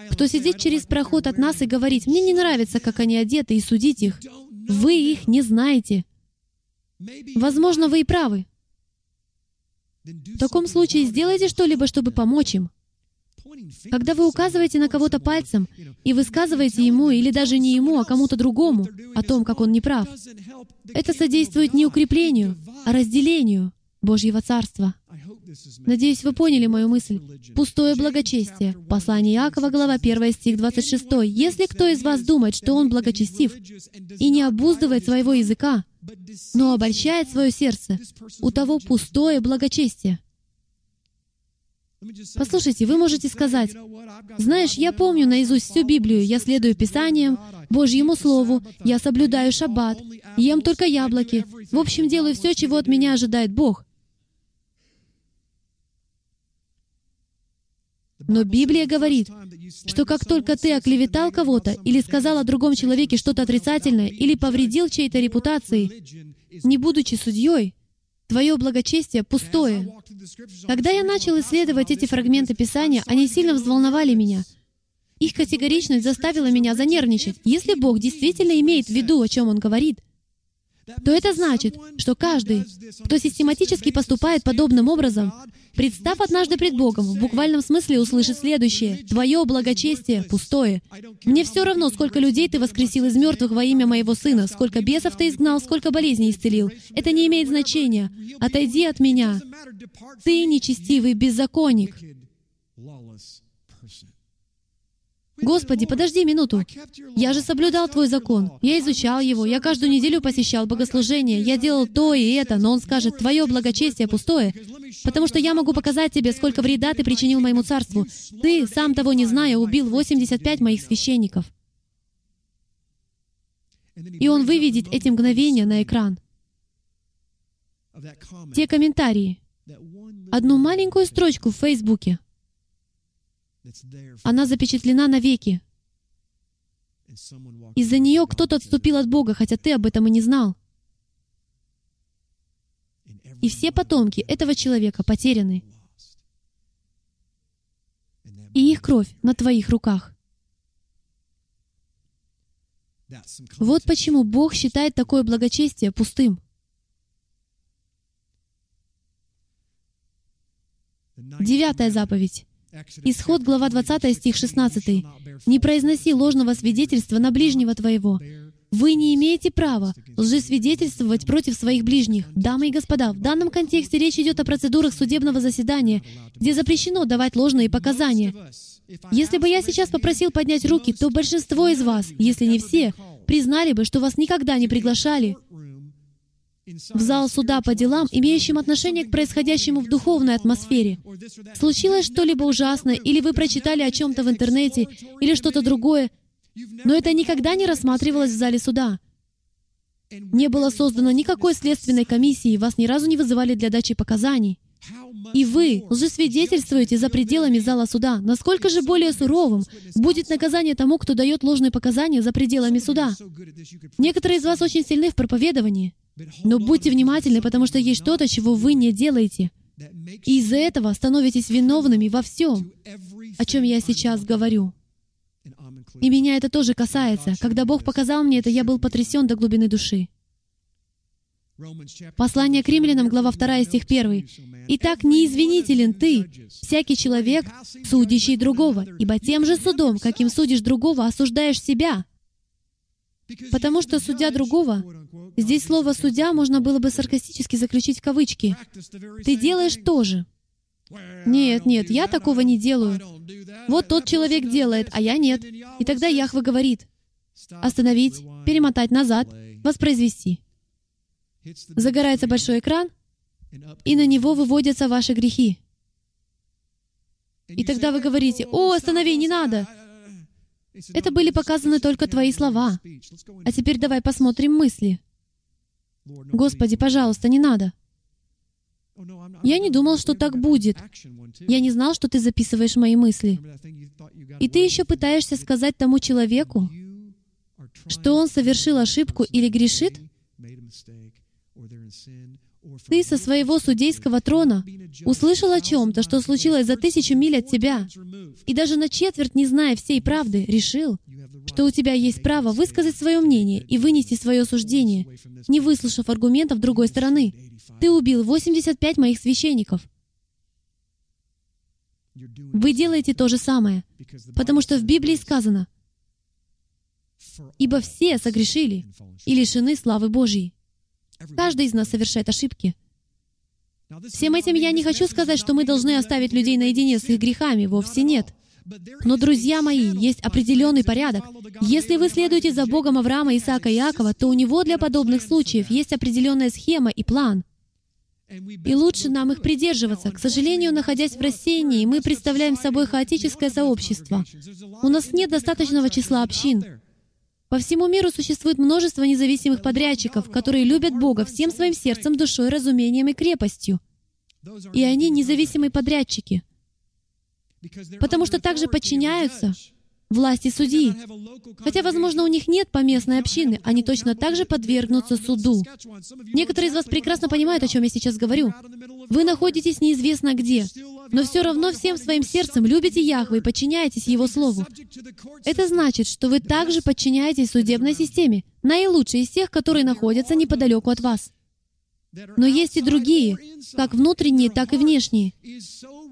кто сидит через проход от нас и говорит, «Мне не нравится, как они одеты», и судить их. Вы их не знаете. Возможно, вы и правы. В таком случае сделайте что-либо, чтобы помочь им. Когда вы указываете на кого-то пальцем и высказываете ему, или даже не ему, а кому-то другому, о том, как он не прав, это содействует не укреплению, а разделению Божьего Царства. Надеюсь, вы поняли мою мысль. Пустое благочестие. Послание Иакова, глава 1, стих 26. «Если кто из вас думает, что он благочестив и не обуздывает своего языка, но обольщает свое сердце, у того пустое благочестие». Послушайте, вы можете сказать, «Знаешь, я помню наизусть всю Библию, я следую Писаниям, Божьему Слову, я соблюдаю шаббат, ем только яблоки, в общем, делаю все, чего от меня ожидает Бог». Но Библия говорит, что как только ты оклеветал кого-то или сказал о другом человеке что-то отрицательное или повредил чьей-то репутации, не будучи судьей, твое благочестие пустое. Когда я начал исследовать эти фрагменты Писания, они сильно взволновали меня. Их категоричность заставила меня занервничать. Если Бог действительно имеет в виду, о чем Он говорит — то это значит, что каждый, кто систематически поступает подобным образом, представ однажды пред Богом, в буквальном смысле услышит следующее. «Твое благочестие пустое. Мне все равно, сколько людей ты воскресил из мертвых во имя моего сына, сколько бесов ты изгнал, сколько болезней исцелил. Это не имеет значения. Отойди от меня. Ты нечестивый беззаконник». Господи, подожди минуту. Я же соблюдал Твой закон. Я изучал его. Я каждую неделю посещал богослужение. Я делал то и это. Но Он скажет, Твое благочестие пустое, потому что я могу показать Тебе, сколько вреда Ты причинил моему царству. Ты, сам того не зная, убил 85 моих священников. И Он выведет эти мгновения на экран. Те комментарии. Одну маленькую строчку в Фейсбуке — она запечатлена навеки. Из-за нее кто-то отступил от Бога, хотя ты об этом и не знал. И все потомки этого человека потеряны. И их кровь на твоих руках. Вот почему Бог считает такое благочестие пустым. Девятая заповедь. Исход, глава 20, стих 16. «Не произноси ложного свидетельства на ближнего твоего. Вы не имеете права лжесвидетельствовать против своих ближних. Дамы и господа, в данном контексте речь идет о процедурах судебного заседания, где запрещено давать ложные показания. Если бы я сейчас попросил поднять руки, то большинство из вас, если не все, признали бы, что вас никогда не приглашали в зал суда по делам, имеющим отношение к происходящему в духовной атмосфере. Случилось что-либо ужасное, или вы прочитали о чем-то в интернете, или что-то другое, но это никогда не рассматривалось в зале суда. Не было создано никакой следственной комиссии, вас ни разу не вызывали для дачи показаний. И вы лжесвидетельствуете за пределами зала суда. Насколько же более суровым будет наказание тому, кто дает ложные показания за пределами суда? Некоторые из вас очень сильны в проповедовании. Но будьте внимательны, потому что есть что-то, чего вы не делаете. И из-за этого становитесь виновными во всем, о чем я сейчас говорю. И меня это тоже касается. Когда Бог показал мне это, я был потрясен до глубины души. Послание к римлянам, глава 2, стих 1. «Итак, не извинителен ты, всякий человек, судящий другого, ибо тем же судом, каким судишь другого, осуждаешь себя». Потому что судя другого, здесь слово «судья» можно было бы саркастически заключить в кавычки. Ты делаешь то же. Нет, нет, я такого не делаю. Вот тот человек делает, а я нет. И тогда Яхва говорит, остановить, перемотать назад, воспроизвести. Загорается большой экран, и на него выводятся ваши грехи. И тогда вы говорите, «О, останови, не надо!» Это были показаны только твои слова. А теперь давай посмотрим мысли. Господи, пожалуйста, не надо. Я не думал, что так будет. Я не знал, что ты записываешь мои мысли. И ты еще пытаешься сказать тому человеку, что он совершил ошибку или грешит? Ты со своего судейского трона услышал о чем-то, что случилось за тысячу миль от тебя, и даже на четверть, не зная всей правды, решил, что у тебя есть право высказать свое мнение и вынести свое суждение, не выслушав аргументов другой стороны. Ты убил 85 моих священников. Вы делаете то же самое, потому что в Библии сказано, «Ибо все согрешили и лишены славы Божьей». Каждый из нас совершает ошибки. Всем этим я не хочу сказать, что мы должны оставить людей наедине с их грехами, вовсе нет. Но, друзья мои, есть определенный порядок. Если вы следуете за Богом Авраама, Исаака и Иакова, то у него для подобных случаев есть определенная схема и план. И лучше нам их придерживаться. К сожалению, находясь в рассеянии, мы представляем собой хаотическое сообщество. У нас нет достаточного числа общин. По всему миру существует множество независимых подрядчиков, которые любят Бога всем своим сердцем, душой, разумением и крепостью. И они независимые подрядчики, потому что также подчиняются власти судьи. Хотя, возможно, у них нет поместной общины, они точно так же подвергнутся суду. Некоторые из вас прекрасно понимают, о чем я сейчас говорю. Вы находитесь неизвестно где, но все равно всем своим сердцем любите Яхве и подчиняетесь Его Слову. Это значит, что вы также подчиняетесь судебной системе, наилучшей из тех, которые находятся неподалеку от вас. Но есть и другие, как внутренние, так и внешние,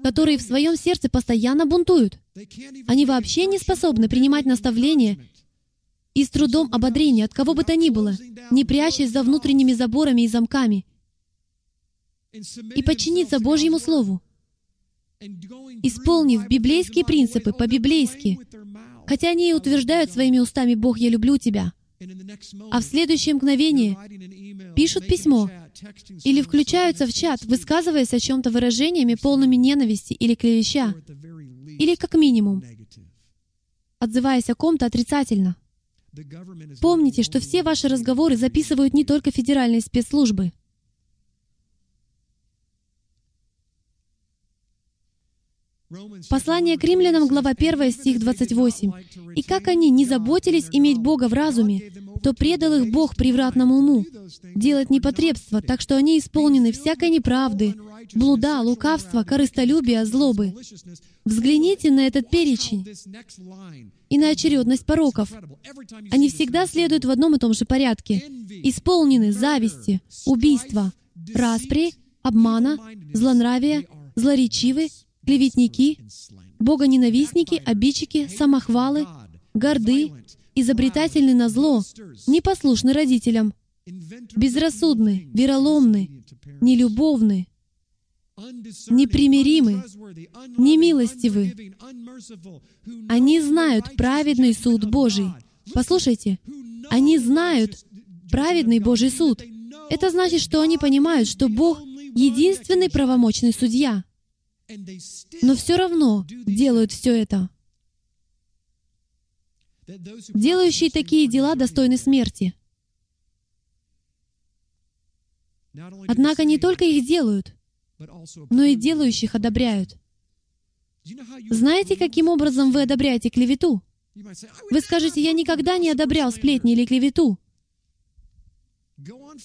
которые в своем сердце постоянно бунтуют. Они вообще не способны принимать наставления и с трудом ободрения от кого бы то ни было, не прячась за внутренними заборами и замками, и подчиниться Божьему Слову, исполнив библейские принципы по-библейски, хотя они и утверждают своими устами «Бог, я люблю тебя», а в следующее мгновение пишут письмо или включаются в чат, высказываясь о чем-то выражениями, полными ненависти или клевеща, или как минимум, отзываясь о ком-то отрицательно. Помните, что все ваши разговоры записывают не только федеральные спецслужбы. Послание к римлянам, глава 1, стих 28. «И как они не заботились иметь Бога в разуме, то предал их Бог превратному уму, делать непотребство, так что они исполнены всякой неправды, блуда, лукавства, корыстолюбия, злобы». Взгляните на этот перечень и на очередность пороков. Они всегда следуют в одном и том же порядке. Исполнены зависти, убийства, распри, обмана, злонравия, злоречивы, клеветники, богоненавистники, обидчики, самохвалы, горды, изобретательны на зло, непослушны родителям, безрассудны, вероломны, нелюбовны, непримиримы, немилостивы. Они знают праведный суд Божий. Послушайте, они знают праведный Божий суд. Это значит, что они понимают, что Бог — единственный правомочный судья. Но все равно делают все это. Делающие такие дела достойны смерти. Однако не только их делают, но и делающих одобряют. Знаете, каким образом вы одобряете клевету? Вы скажете, я никогда не одобрял сплетни или клевету.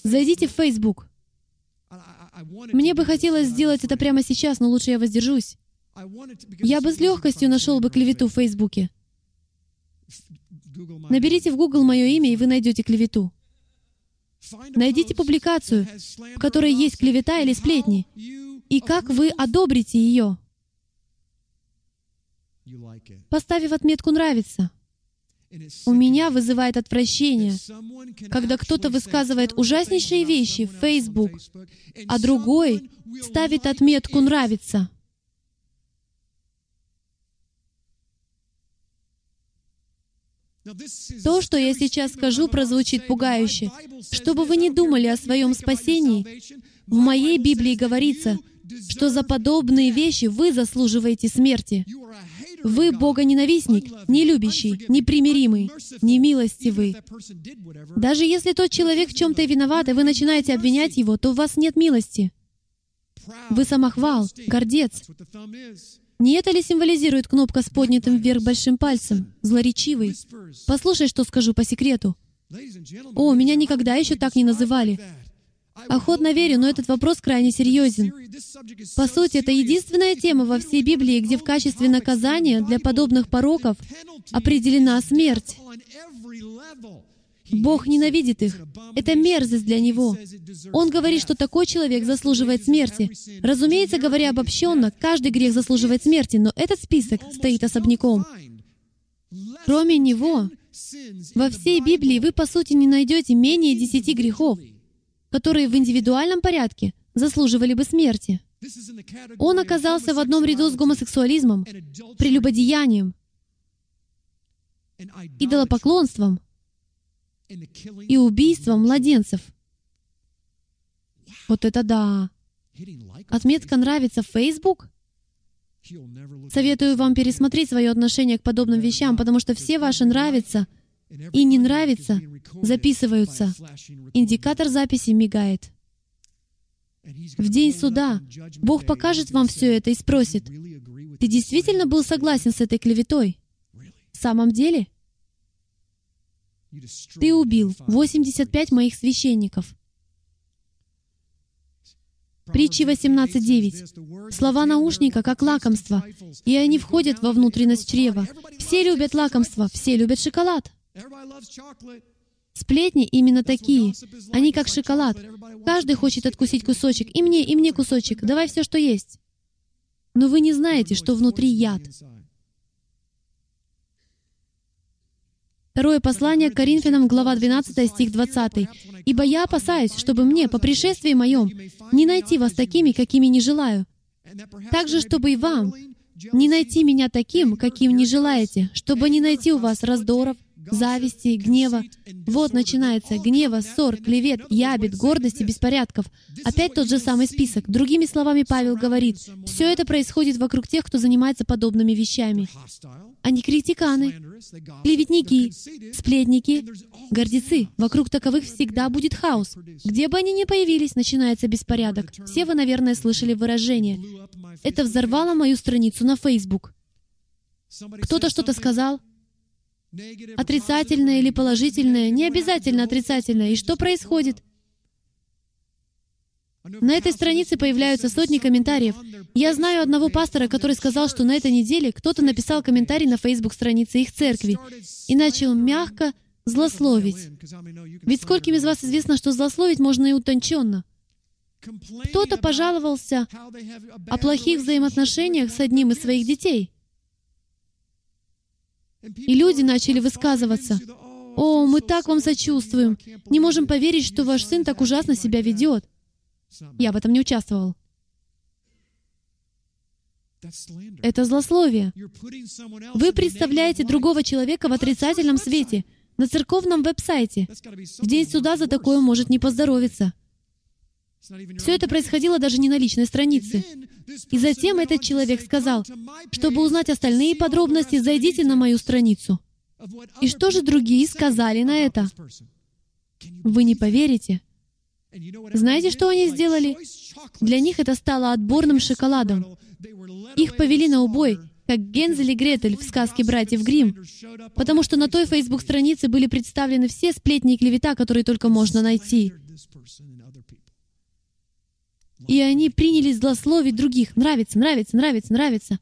Зайдите в Facebook. Мне бы хотелось сделать это прямо сейчас, но лучше я воздержусь. Я бы с легкостью нашел бы клевету в Фейсбуке. Наберите в Google мое имя, и вы найдете клевету. Найдите публикацию, в которой есть клевета или сплетни, и как вы одобрите ее, поставив отметку «нравится». У меня вызывает отвращение, когда кто-то высказывает ужаснейшие вещи в Facebook, а другой ставит отметку «нравится». То, что я сейчас скажу, прозвучит пугающе. Чтобы вы не думали о своем спасении, в моей Библии говорится, что за подобные вещи вы заслуживаете смерти. Вы богоненавистник, нелюбящий, непримиримый, немилостивый. Даже если тот человек в чем-то виноват, и вы начинаете обвинять его, то у вас нет милости. Вы самохвал, гордец. Не это ли символизирует кнопка с поднятым вверх большим пальцем? Злоречивый. Послушай, что скажу по секрету. О, меня никогда еще так не называли. Охотно верю, но этот вопрос крайне серьезен. По сути, это единственная тема во всей Библии, где в качестве наказания для подобных пороков определена смерть. Бог ненавидит их. Это мерзость для Него. Он говорит, что такой человек заслуживает смерти. Разумеется, говоря обобщенно, каждый грех заслуживает смерти, но этот список стоит особняком. Кроме него, во всей Библии вы, по сути, не найдете менее десяти грехов, которые в индивидуальном порядке заслуживали бы смерти. Он оказался в одном ряду с гомосексуализмом, прелюбодеянием, идолопоклонством и убийством младенцев. Вот это да! Отметка «Нравится» в Facebook? Советую вам пересмотреть свое отношение к подобным вещам, потому что все ваши «нравится» и «не нравится» записываются. Индикатор записи мигает. В день суда Бог покажет вам все это и спросит, «Ты действительно был согласен с этой клеветой? В самом деле?» Ты убил 85 моих священников. Притчи 18.9. Слова наушника как лакомство, и они входят во внутренность чрева. Все любят лакомство, все любят шоколад. Сплетни именно такие. Они как шоколад. Каждый хочет откусить кусочек. И мне, и мне кусочек. Давай все, что есть. Но вы не знаете, что внутри яд. Второе послание к Коринфянам, глава 12, стих 20. «Ибо я опасаюсь, чтобы мне, по пришествии моем, не найти вас такими, какими не желаю. Также, чтобы и вам не найти меня таким, каким не желаете, чтобы не найти у вас раздоров, зависти, гнева. Вот начинается гнева, ссор, клевет, ябед, гордости, беспорядков. Опять тот же самый список. Другими словами, Павел говорит, все это происходит вокруг тех, кто занимается подобными вещами. Они критиканы, клеветники, сплетники, гордецы. Вокруг таковых всегда будет хаос. Где бы они ни появились, начинается беспорядок. Все вы, наверное, слышали выражение это взорвало мою страницу на Facebook. Кто-то что-то сказал, отрицательное или положительное, не обязательно отрицательное. И что происходит? На этой странице появляются сотни комментариев. Я знаю одного пастора, который сказал, что на этой неделе кто-то написал комментарий на Facebook-странице их церкви и начал мягко злословить. Ведь скольким из вас известно, что злословить можно и утонченно. Кто-то пожаловался о плохих взаимоотношениях с одним из своих детей. И люди начали высказываться. «О, мы так вам сочувствуем! Не можем поверить, что ваш сын так ужасно себя ведет!» Я в этом не участвовал. Это злословие. Вы представляете другого человека в отрицательном свете, на церковном веб-сайте. В день суда за такое может не поздоровиться. Все это происходило даже не на личной странице. И затем этот человек сказал, чтобы узнать остальные подробности, зайдите на мою страницу. И что же другие сказали на это? Вы не поверите. Знаете, что они сделали? Для них это стало отборным шоколадом. Их повели на убой, как Гензель и Гретель в сказке «Братьев Грим, потому что на той фейсбук-странице были представлены все сплетни и клевета, которые только можно найти. И они принялись злословить других. Нравится, нравится, нравится, нравится.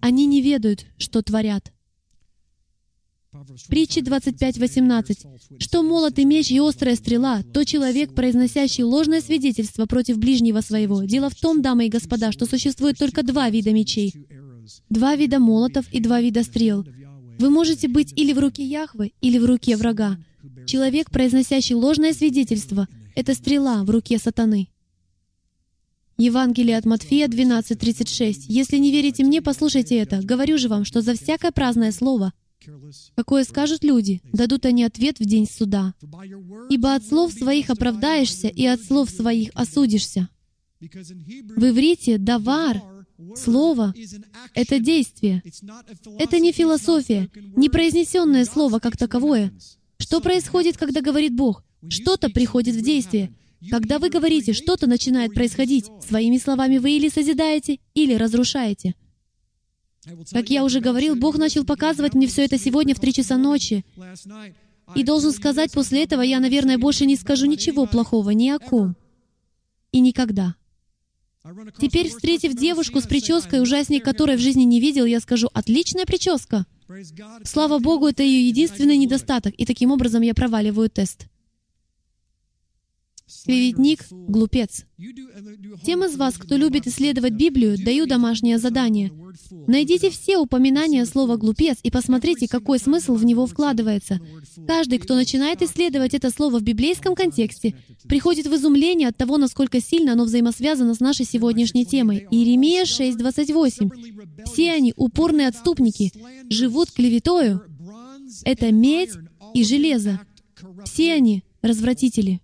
Они не ведают, что творят. Притчи 25.18. «Что молот и меч и острая стрела, то человек, произносящий ложное свидетельство против ближнего своего. Дело в том, дамы и господа, что существует только два вида мечей. Два вида молотов и два вида стрел. Вы можете быть или в руке Яхвы, или в руке врага. Человек, произносящий ложное свидетельство, — это стрела в руке сатаны. Евангелие от Матфея 12.36. «Если не верите мне, послушайте это. Говорю же вам, что за всякое праздное слово, Какое скажут люди, дадут они ответ в день суда. Ибо от слов своих оправдаешься, и от слов своих осудишься. В иврите «давар» — слово — это действие. Это не философия, не произнесенное слово как таковое. Что происходит, когда говорит Бог? Что-то приходит в действие. Когда вы говорите, что-то начинает происходить, своими словами вы или созидаете, или разрушаете — как я уже говорил, Бог начал показывать мне все это сегодня в три часа ночи. И должен сказать, после этого я, наверное, больше не скажу ничего плохого ни о ком. И никогда. Теперь, встретив девушку с прической, ужасней которой в жизни не видел, я скажу, отличная прическа. Слава Богу, это ее единственный недостаток, и таким образом я проваливаю тест. Клеветник — глупец. Тем из вас, кто любит исследовать Библию, даю домашнее задание. Найдите все упоминания слова «глупец» и посмотрите, какой смысл в него вкладывается. Каждый, кто начинает исследовать это слово в библейском контексте, приходит в изумление от того, насколько сильно оно взаимосвязано с нашей сегодняшней темой. Иеремия 6.28. «Все они, упорные отступники, живут клеветою. Это медь и железо. Все они, развратители».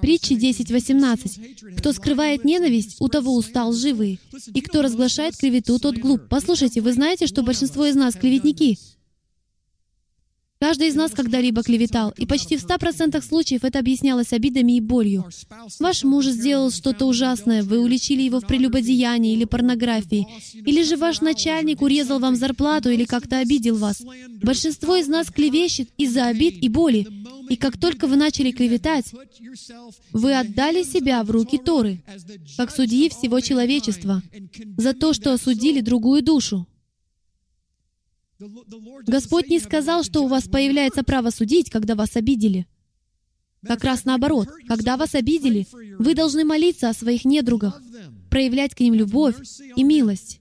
Притчи 10.18. «Кто скрывает ненависть, у того устал живый, и кто разглашает клевету, тот глуп». Послушайте, вы знаете, что большинство из нас клеветники? Каждый из нас когда-либо клеветал, и почти в 100% случаев это объяснялось обидами и болью. Ваш муж сделал что-то ужасное, вы уличили его в прелюбодеянии или порнографии, или же ваш начальник урезал вам зарплату или как-то обидел вас. Большинство из нас клевещет из-за обид и боли. И как только вы начали клеветать, вы отдали себя в руки Торы, как судьи всего человечества, за то, что осудили другую душу. Господь не сказал, что у вас появляется право судить, когда вас обидели. Как раз наоборот, когда вас обидели, вы должны молиться о своих недругах, проявлять к ним любовь и милость.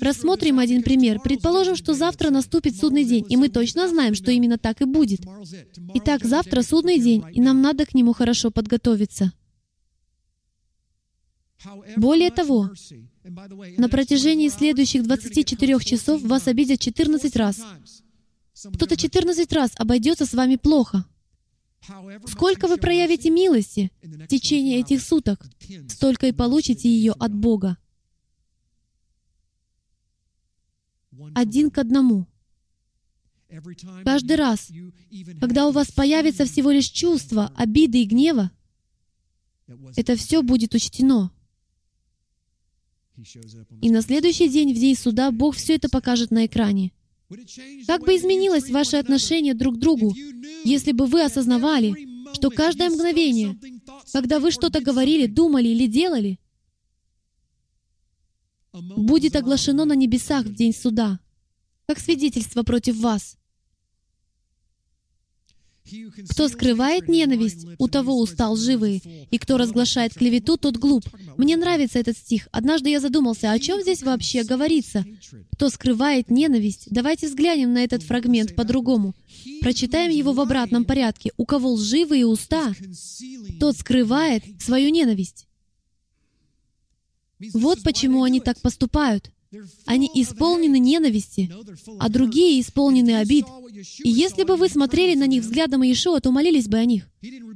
Рассмотрим один пример. Предположим, что завтра наступит судный день, и мы точно знаем, что именно так и будет. Итак, завтра судный день, и нам надо к нему хорошо подготовиться. Более того, на протяжении следующих 24 часов вас обидят 14 раз. Кто-то 14 раз обойдется с вами плохо. Сколько вы проявите милости в течение этих суток, столько и получите ее от Бога. Один к одному. Каждый раз, когда у вас появится всего лишь чувство обиды и гнева, это все будет учтено. И на следующий день, в день суда, Бог все это покажет на экране. Как бы изменилось ваше отношение друг к другу, если бы вы осознавали, что каждое мгновение, когда вы что-то говорили, думали или делали, будет оглашено на небесах в день суда, как свидетельство против вас. Кто скрывает ненависть, у того устал живые, и кто разглашает клевету, тот глуп. Мне нравится этот стих. Однажды я задумался, о чем здесь вообще говорится? Кто скрывает ненависть? Давайте взглянем на этот фрагмент по-другому. Прочитаем его в обратном порядке. У кого лживые уста, тот скрывает свою ненависть. Вот почему они так поступают. Они исполнены ненависти, а другие исполнены обид. И если бы вы смотрели на них взглядом Иешуа, то молились бы о них.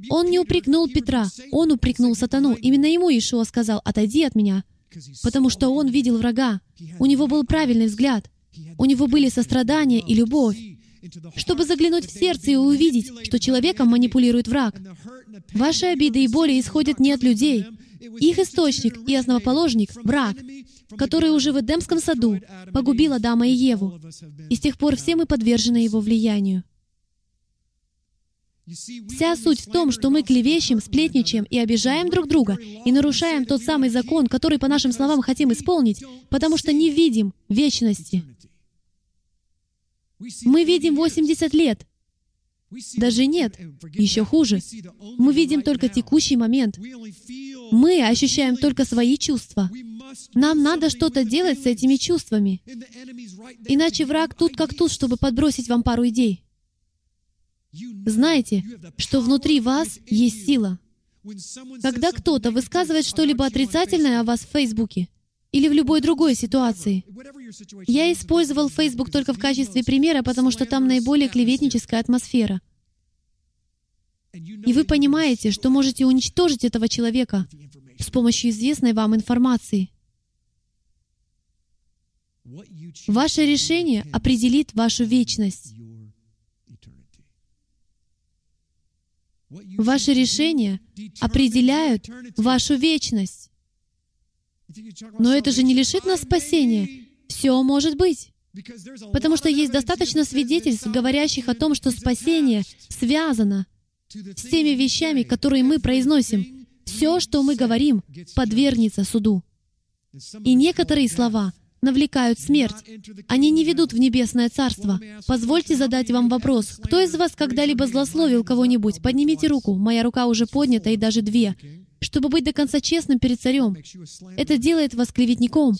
Он не упрекнул Петра, он упрекнул сатану. Именно ему Иешуа сказал, «Отойди от меня», потому что он видел врага. У него был правильный взгляд. У него были сострадание и любовь чтобы заглянуть в сердце и увидеть, что человеком манипулирует враг. Ваши обиды и боли исходят не от людей. Их источник и основоположник — враг который уже в Эдемском саду погубил Адама и Еву. И с тех пор все мы подвержены его влиянию. Вся суть в том, что мы клевещем, сплетничаем и обижаем друг друга, и нарушаем тот самый закон, который, по нашим словам, хотим исполнить, потому что не видим вечности. Мы видим 80 лет. Даже нет, еще хуже. Мы видим только текущий момент. Мы ощущаем только свои чувства. Нам надо что-то делать с этими чувствами. Иначе враг тут как тут, чтобы подбросить вам пару идей. Знаете, что внутри вас есть сила. Когда кто-то высказывает что-либо отрицательное о вас в Фейсбуке или в любой другой ситуации, я использовал Facebook только в качестве примера, потому что там наиболее клеветническая атмосфера. И вы понимаете, что можете уничтожить этого человека с помощью известной вам информации. Ваше решение определит вашу вечность. Ваши решения определяют вашу вечность. Но это же не лишит нас спасения. Все может быть. Потому что есть достаточно свидетельств, говорящих о том, что спасение связано с теми вещами, которые мы произносим. Все, что мы говорим, подвергнется суду. И некоторые слова навлекают смерть. Они не ведут в небесное царство. Позвольте задать вам вопрос. Кто из вас когда-либо злословил кого-нибудь? Поднимите руку. Моя рука уже поднята, и даже две. Чтобы быть до конца честным перед царем. Это делает вас клеветником.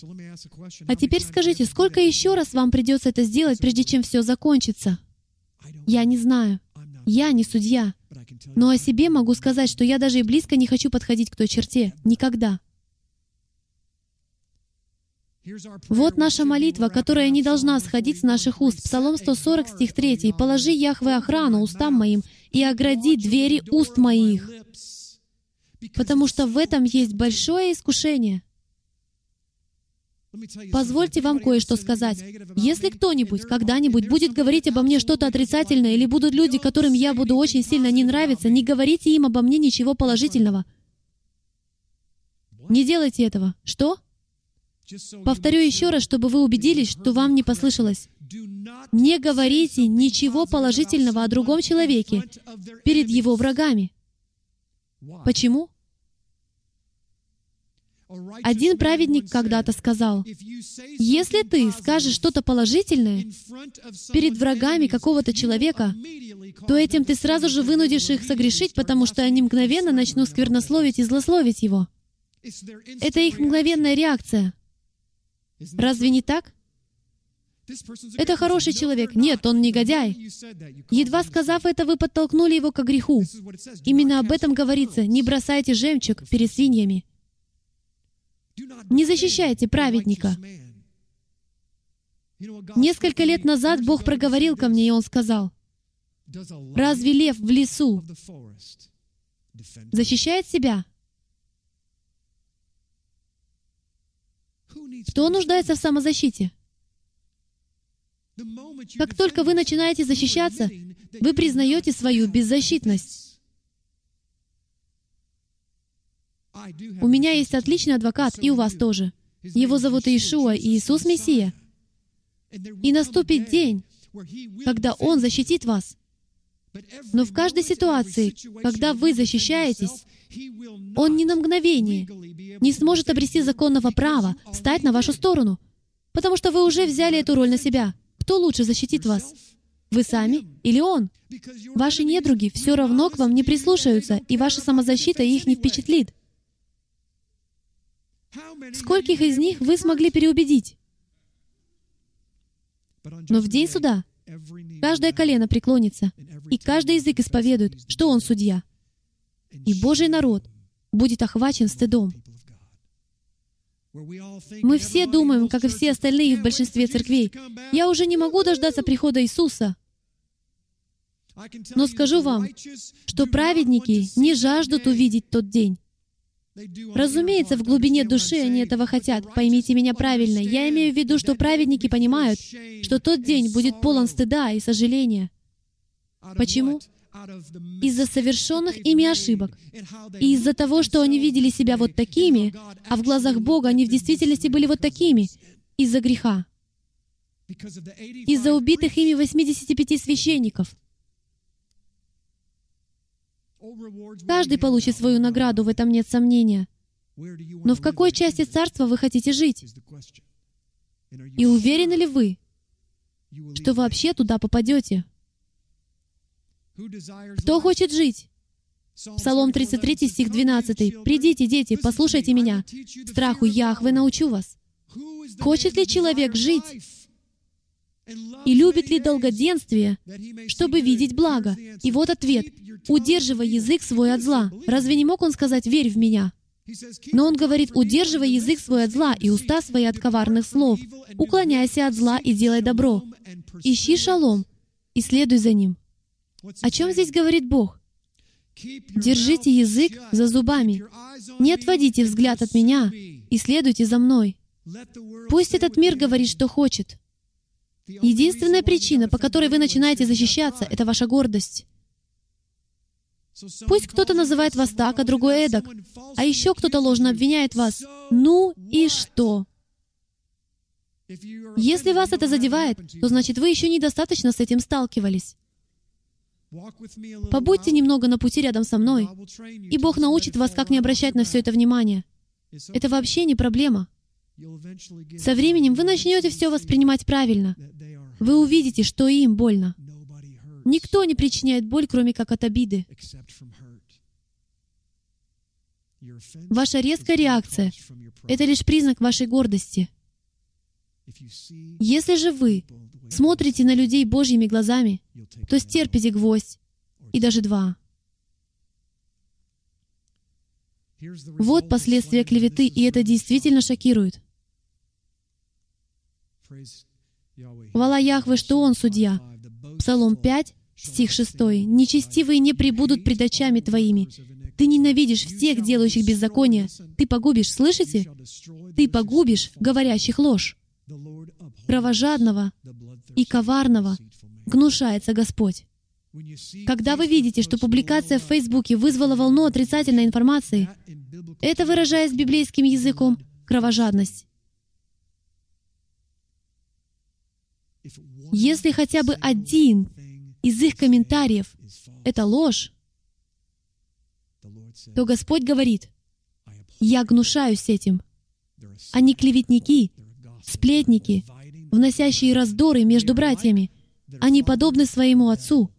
А теперь скажите, сколько еще раз вам придется это сделать, прежде чем все закончится? Я не знаю. Я не судья. Но о себе могу сказать, что я даже и близко не хочу подходить к той черте. Никогда. Вот наша молитва, которая не должна сходить с наших уст. Псалом 140, стих 3. «Положи, Яхве, охрану устам моим и огради двери уст моих». Потому что в этом есть большое искушение. Позвольте вам кое-что сказать. Если кто-нибудь когда-нибудь будет говорить обо мне что-то отрицательное, или будут люди, которым я буду очень сильно не нравиться, не говорите им обо мне ничего положительного. Не делайте этого. Что? Повторю еще раз, чтобы вы убедились, что вам не послышалось. Не говорите ничего положительного о другом человеке перед его врагами. Почему? Один праведник когда-то сказал, если ты скажешь что-то положительное перед врагами какого-то человека, то этим ты сразу же вынудишь их согрешить, потому что они мгновенно начнут сквернословить и злословить его. Это их мгновенная реакция. Разве не так? Это хороший человек. Нет, он негодяй. Едва сказав это, вы подтолкнули его к греху. Именно об этом говорится. Не бросайте жемчуг перед свиньями. Не защищайте праведника. Несколько лет назад Бог проговорил ко мне, и Он сказал, «Разве лев в лесу защищает себя?» Кто нуждается в самозащите? Как только вы начинаете защищаться, вы признаете свою беззащитность. У меня есть отличный адвокат, и у вас тоже. Его зовут Иешуа, Иисус Мессия. И наступит день, когда Он защитит вас. Но в каждой ситуации, когда вы защищаетесь, Он ни на мгновение не сможет обрести законного права встать на вашу сторону, потому что вы уже взяли эту роль на себя. Кто лучше защитит вас? Вы сами или Он? Ваши недруги все равно к вам не прислушаются, и ваша самозащита их не впечатлит. Скольких из них вы смогли переубедить? Но в день суда каждое колено преклонится, и каждый язык исповедует, что он судья. И Божий народ будет охвачен стыдом. Мы все думаем, как и все остальные в большинстве церквей, «Я уже не могу дождаться прихода Иисуса». Но скажу вам, что праведники не жаждут увидеть тот день. Разумеется, в глубине души они этого хотят. Поймите меня правильно. Я имею в виду, что праведники понимают, что тот день будет полон стыда и сожаления. Почему? Из-за совершенных ими ошибок. И из-за того, что они видели себя вот такими, а в глазах Бога они в действительности были вот такими, из-за греха. Из-за убитых ими 85 священников. Каждый получит свою награду, в этом нет сомнения. Но в какой части царства вы хотите жить? И уверены ли вы, что вообще туда попадете? Кто хочет жить? Псалом 33, стих 12. «Придите, дети, послушайте меня. Страху Яхве научу вас». Хочет ли человек жить и любит ли долгоденствие, чтобы видеть благо? И вот ответ. «Удерживай язык свой от зла». Разве не мог он сказать «верь в меня»? Но он говорит, удерживай язык свой от зла и уста свои от коварных слов. Уклоняйся от зла и делай добро. Ищи шалом и следуй за ним. О чем здесь говорит Бог? Держите язык за зубами. Не отводите взгляд от меня и следуйте за мной. Пусть этот мир говорит, что хочет. Единственная причина, по которой вы начинаете защищаться, это ваша гордость. Пусть кто-то называет вас так, а другой эдак, а еще кто-то ложно обвиняет вас. Ну и что? Если вас это задевает, то значит вы еще недостаточно с этим сталкивались. Побудьте немного на пути рядом со мной, и Бог научит вас, как не обращать на все это внимание. Это вообще не проблема. Со временем вы начнете все воспринимать правильно. Вы увидите, что им больно. Никто не причиняет боль, кроме как от обиды. Ваша резкая реакция — это лишь признак вашей гордости. Если же вы смотрите на людей Божьими глазами, то стерпите гвоздь и даже два. Вот последствия клеветы, и это действительно шокирует. Хвала Яхве, что Он судья. Псалом 5, стих 6. «Нечестивые не прибудут пред очами твоими. Ты ненавидишь всех, делающих беззаконие. Ты погубишь, слышите? Ты погубишь, говорящих ложь. Кровожадного и коварного гнушается Господь. Когда вы видите, что публикация в Фейсбуке вызвала волну отрицательной информации, это, выражаясь библейским языком, кровожадность. Если хотя бы один из их комментариев — это ложь, то Господь говорит, «Я гнушаюсь этим». Они клеветники, сплетники, вносящие раздоры между братьями. Они подобны своему отцу,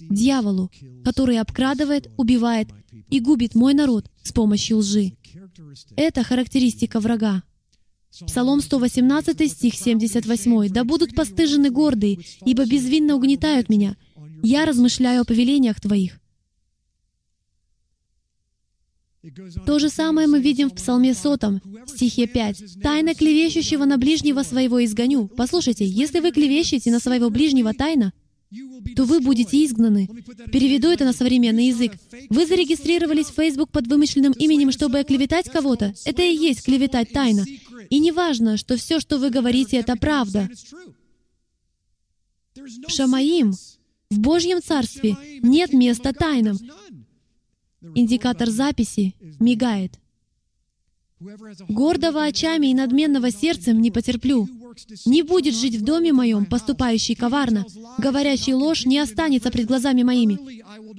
дьяволу, который обкрадывает, убивает и губит мой народ с помощью лжи. Это характеристика врага. Псалом 118, стих 78. «Да будут постыжены гордые, ибо безвинно угнетают меня. Я размышляю о повелениях Твоих». То же самое мы видим в Псалме сотом, стихе 5. «Тайна клевещущего на ближнего своего изгоню». Послушайте, если вы клевещете на своего ближнего тайно, то вы будете изгнаны. Переведу это на современный язык. Вы зарегистрировались в Facebook под вымышленным именем, чтобы оклеветать кого-то. Это и есть клеветать тайно. И не важно, что все, что вы говорите, это правда. Шамаим, в Божьем Царстве нет места тайнам. Индикатор записи мигает. Гордого очами и надменного сердцем не потерплю. Не будет жить в доме моем, поступающий коварно, говорящий ложь не останется пред глазами моими.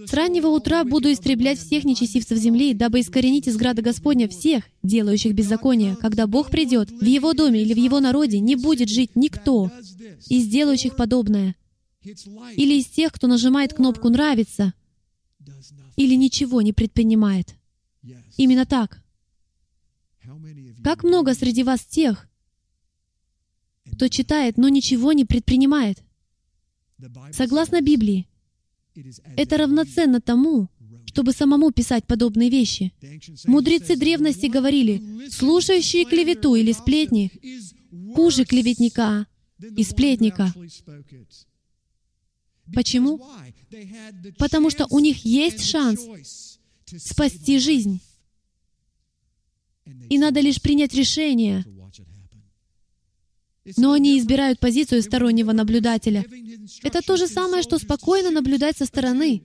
С раннего утра буду истреблять всех нечестивцев земли, дабы искоренить из града Господня всех, делающих беззаконие. Когда Бог придет, в Его доме или в Его народе не будет жить никто из делающих подобное. Или из тех, кто нажимает кнопку «нравится», или ничего не предпринимает. Именно так. Как много среди вас тех, кто читает, но ничего не предпринимает? Согласно Библии, это равноценно тому, чтобы самому писать подобные вещи. Мудрецы древности говорили, слушающие клевету или сплетни хуже клеветника и сплетника. Почему? Потому что у них есть шанс спасти жизнь. И надо лишь принять решение. Но они избирают позицию стороннего наблюдателя. Это то же самое, что спокойно наблюдать со стороны.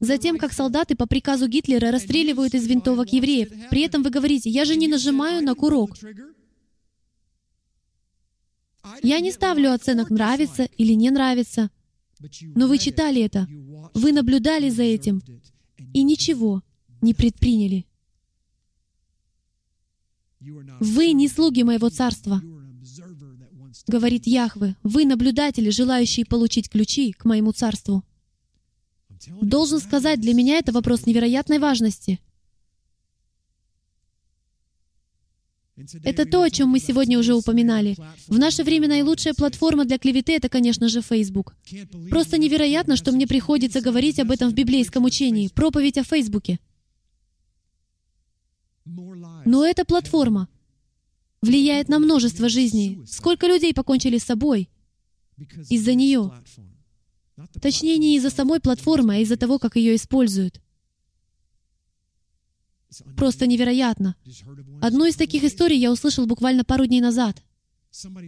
Затем, как солдаты по приказу Гитлера расстреливают из винтовок евреев. При этом вы говорите, я же не нажимаю на курок. Я не ставлю оценок «нравится» или «не нравится». Но вы читали это, вы наблюдали за этим и ничего не предприняли. Вы не слуги моего царства, говорит Яхве. Вы наблюдатели, желающие получить ключи к моему царству. Должен сказать, для меня это вопрос невероятной важности — Это то, о чем мы сегодня уже упоминали. В наше время наилучшая платформа для клеветы — это, конечно же, Facebook. Просто невероятно, что мне приходится говорить об этом в библейском учении, проповедь о Фейсбуке. Но эта платформа влияет на множество жизней. Сколько людей покончили с собой из-за нее? Точнее, не из-за самой платформы, а из-за того, как ее используют. Просто невероятно. Одну из таких историй я услышал буквально пару дней назад.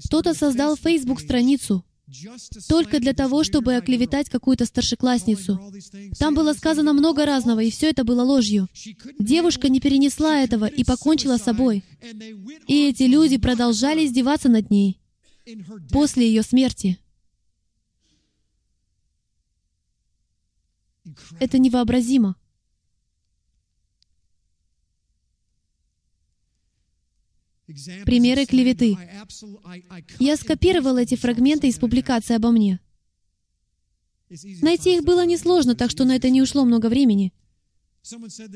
Кто-то создал Facebook-страницу только для того, чтобы оклеветать какую-то старшеклассницу. Там было сказано много разного, и все это было ложью. Девушка не перенесла этого и покончила с собой. И эти люди продолжали издеваться над ней после ее смерти. Это невообразимо. Примеры клеветы. Я скопировал эти фрагменты из публикации обо мне. Найти их было несложно, так что на это не ушло много времени.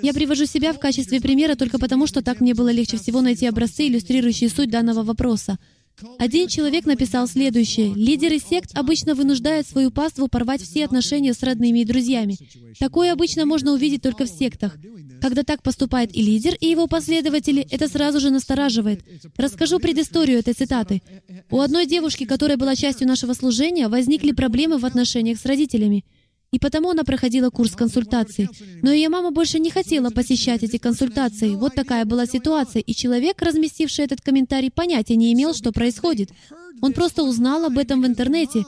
Я привожу себя в качестве примера только потому, что так мне было легче всего найти образцы, иллюстрирующие суть данного вопроса. Один человек написал следующее. «Лидеры сект обычно вынуждают свою паству порвать все отношения с родными и друзьями. Такое обычно можно увидеть только в сектах. Когда так поступает и лидер, и его последователи, это сразу же настораживает. Расскажу предысторию этой цитаты. У одной девушки, которая была частью нашего служения, возникли проблемы в отношениях с родителями. И потому она проходила курс консультаций. Но ее мама больше не хотела посещать эти консультации. Вот такая была ситуация, и человек, разместивший этот комментарий, понятия не имел, что происходит. Он просто узнал об этом в интернете,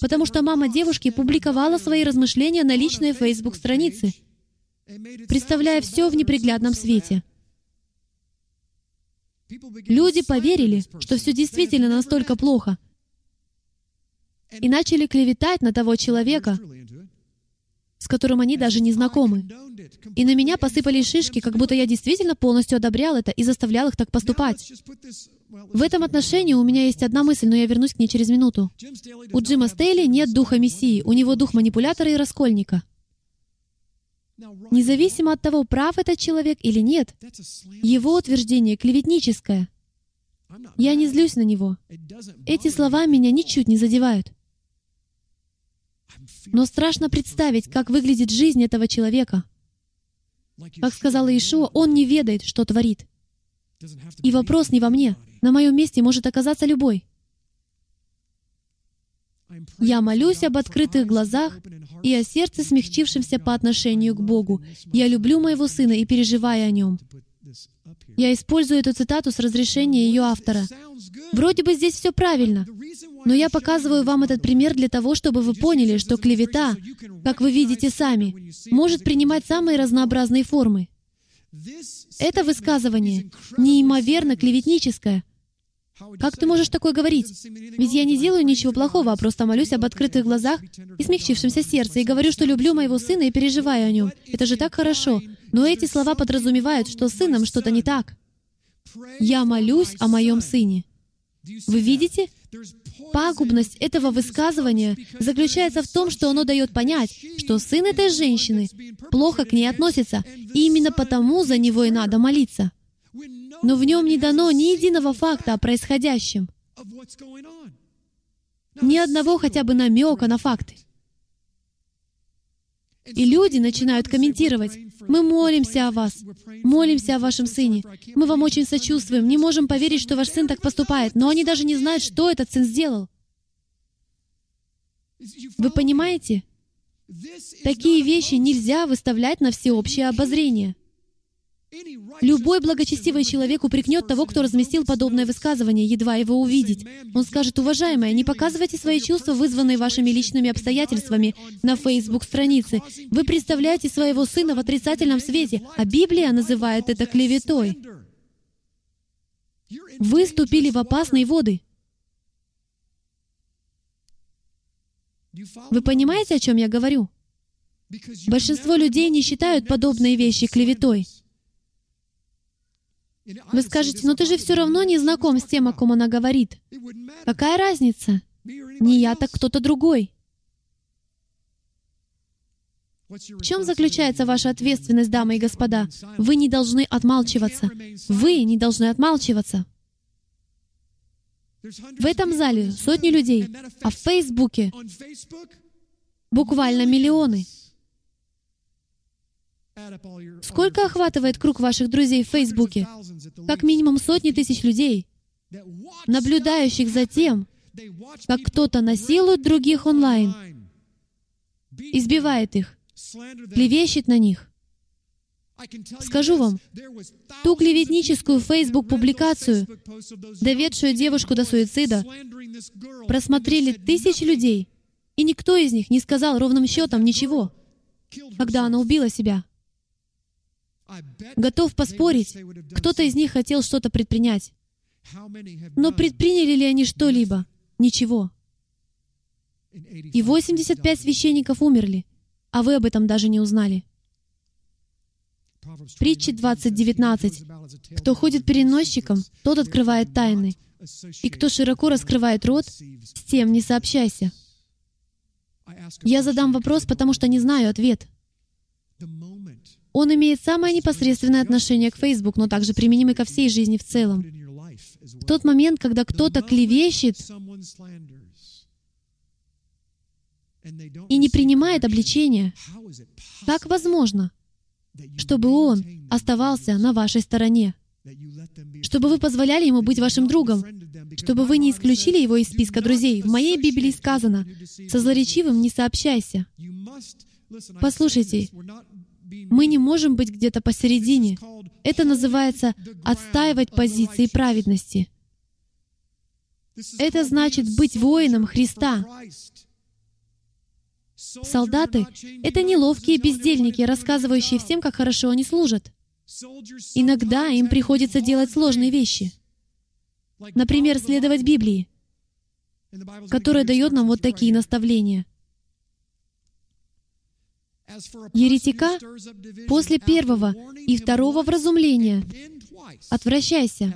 потому что мама девушки публиковала свои размышления на личной Facebook-странице, представляя все в неприглядном свете. Люди поверили, что все действительно настолько плохо, и начали клеветать на того человека, с которым они даже не знакомы. И на меня посыпались шишки, как будто я действительно полностью одобрял это и заставлял их так поступать. В этом отношении у меня есть одна мысль, но я вернусь к ней через минуту. У Джима Стейли нет духа Мессии, у него дух манипулятора и раскольника. Независимо от того, прав этот человек или нет, его утверждение клеветническое. Я не злюсь на него. Эти слова меня ничуть не задевают. Но страшно представить, как выглядит жизнь этого человека. Как сказал Иешуа, он не ведает, что творит. И вопрос не во мне. На моем месте может оказаться любой. Я молюсь об открытых глазах и о сердце, смягчившемся по отношению к Богу. Я люблю моего сына и переживаю о нем. Я использую эту цитату с разрешения ее автора. Вроде бы здесь все правильно. Но я показываю вам этот пример для того, чтобы вы поняли, что клевета, как вы видите сами, может принимать самые разнообразные формы. Это высказывание неимоверно клеветническое. Как ты можешь такое говорить? Ведь я не делаю ничего плохого, а просто молюсь об открытых глазах и смягчившемся сердце, и говорю, что люблю моего сына и переживаю о нем. Это же так хорошо. Но эти слова подразумевают, что с сыном что-то не так. Я молюсь о моем сыне. Вы видите? Пагубность этого высказывания заключается в том, что оно дает понять, что сын этой женщины плохо к ней относится, и именно потому за него и надо молиться. Но в нем не дано ни единого факта о происходящем, ни одного хотя бы намека на факты. И люди начинают комментировать. Мы молимся о вас, молимся о вашем сыне. Мы вам очень сочувствуем, не можем поверить, что ваш сын так поступает, но они даже не знают, что этот сын сделал. Вы понимаете? Такие вещи нельзя выставлять на всеобщее обозрение. Любой благочестивый человек упрекнет того, кто разместил подобное высказывание, едва его увидеть. Он скажет, уважаемая, не показывайте свои чувства, вызванные вашими личными обстоятельствами, на Facebook-странице. Вы представляете своего сына в отрицательном свете, а Библия называет это клеветой. Вы ступили в опасные воды. Вы понимаете, о чем я говорю? Большинство людей не считают подобные вещи клеветой. Вы скажете, но ты же все равно не знаком с тем, о ком она говорит. Какая разница? Не я, так кто-то другой. В чем заключается ваша ответственность, дамы и господа? Вы не должны отмалчиваться. Вы не должны отмалчиваться. В этом зале сотни людей, а в Фейсбуке буквально миллионы. Сколько охватывает круг ваших друзей в Фейсбуке? Как минимум сотни тысяч людей, наблюдающих за тем, как кто-то насилует других онлайн, избивает их, клевещет на них. Скажу вам, ту клеветническую Facebook-публикацию, доведшую девушку до суицида, просмотрели тысячи людей, и никто из них не сказал ровным счетом ничего, когда она убила себя. Готов поспорить, кто-то из них хотел что-то предпринять. Но предприняли ли они что-либо? Ничего. И 85 священников умерли, а вы об этом даже не узнали. Притчи 20.19. «Кто ходит переносчиком, тот открывает тайны, и кто широко раскрывает рот, с тем не сообщайся». Я задам вопрос, потому что не знаю ответ. Он имеет самое непосредственное отношение к Facebook, но также применимый ко всей жизни в целом. В тот момент, когда кто-то клевещет и не принимает обличения, как возможно, чтобы он оставался на вашей стороне? Чтобы вы позволяли ему быть вашим другом, чтобы вы не исключили его из списка друзей. В моей Библии сказано, «Со злоречивым не сообщайся». Послушайте, мы не можем быть где-то посередине. Это называется отстаивать позиции праведности. Это значит быть воином Христа. Солдаты — это неловкие бездельники, рассказывающие всем, как хорошо они служат. Иногда им приходится делать сложные вещи. Например, следовать Библии, которая дает нам вот такие наставления — еретика после первого и второго вразумления отвращайся.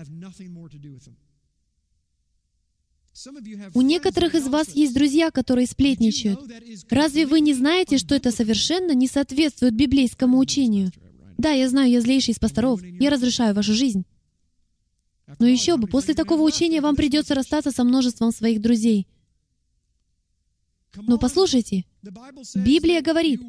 У некоторых из вас есть друзья, которые сплетничают. Разве вы не знаете, что это совершенно не соответствует библейскому учению? Да, я знаю, я злейший из пасторов. Я разрешаю вашу жизнь. Но еще бы, после такого учения вам придется расстаться со множеством своих друзей. Но послушайте, Библия говорит,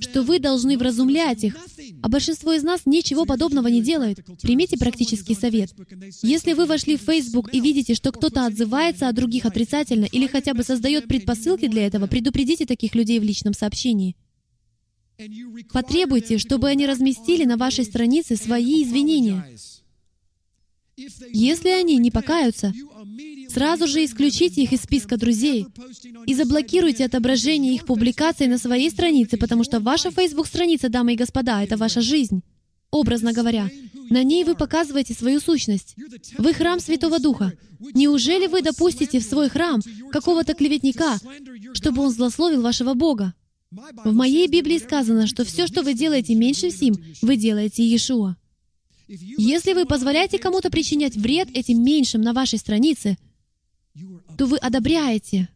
что вы должны вразумлять их, а большинство из нас ничего подобного не делает. Примите практический совет. Если вы вошли в Facebook и видите, что кто-то отзывается о других отрицательно или хотя бы создает предпосылки для этого, предупредите таких людей в личном сообщении. Потребуйте, чтобы они разместили на вашей странице свои извинения. Если они не покаются, Сразу же исключите их из списка друзей и заблокируйте отображение их публикаций на своей странице, потому что ваша Facebook-страница, дамы и господа, это ваша жизнь. Образно говоря, на ней вы показываете свою сущность. Вы храм Святого Духа. Неужели вы допустите в свой храм какого-то клеветника, чтобы он злословил вашего Бога? В моей Библии сказано, что все, что вы делаете меньше всем, вы делаете Иешуа. Если вы позволяете кому-то причинять вред этим меньшим на вашей странице, то вы одобряете,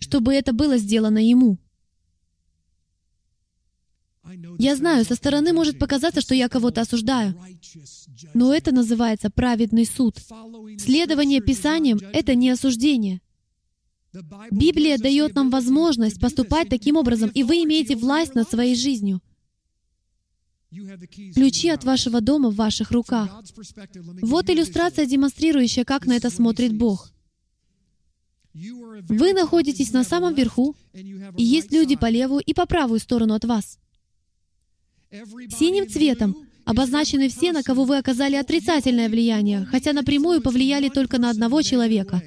чтобы это было сделано ему. Я знаю, со стороны может показаться, что я кого-то осуждаю, но это называется праведный суд. Следование Писаниям — это не осуждение. Библия дает нам возможность поступать таким образом, и вы имеете власть над своей жизнью. Ключи от вашего дома в ваших руках. Вот иллюстрация, демонстрирующая, как на это смотрит Бог. Вы находитесь на самом верху, и есть люди по левую и по правую сторону от вас. Синим цветом обозначены все, на кого вы оказали отрицательное влияние, хотя напрямую повлияли только на одного человека.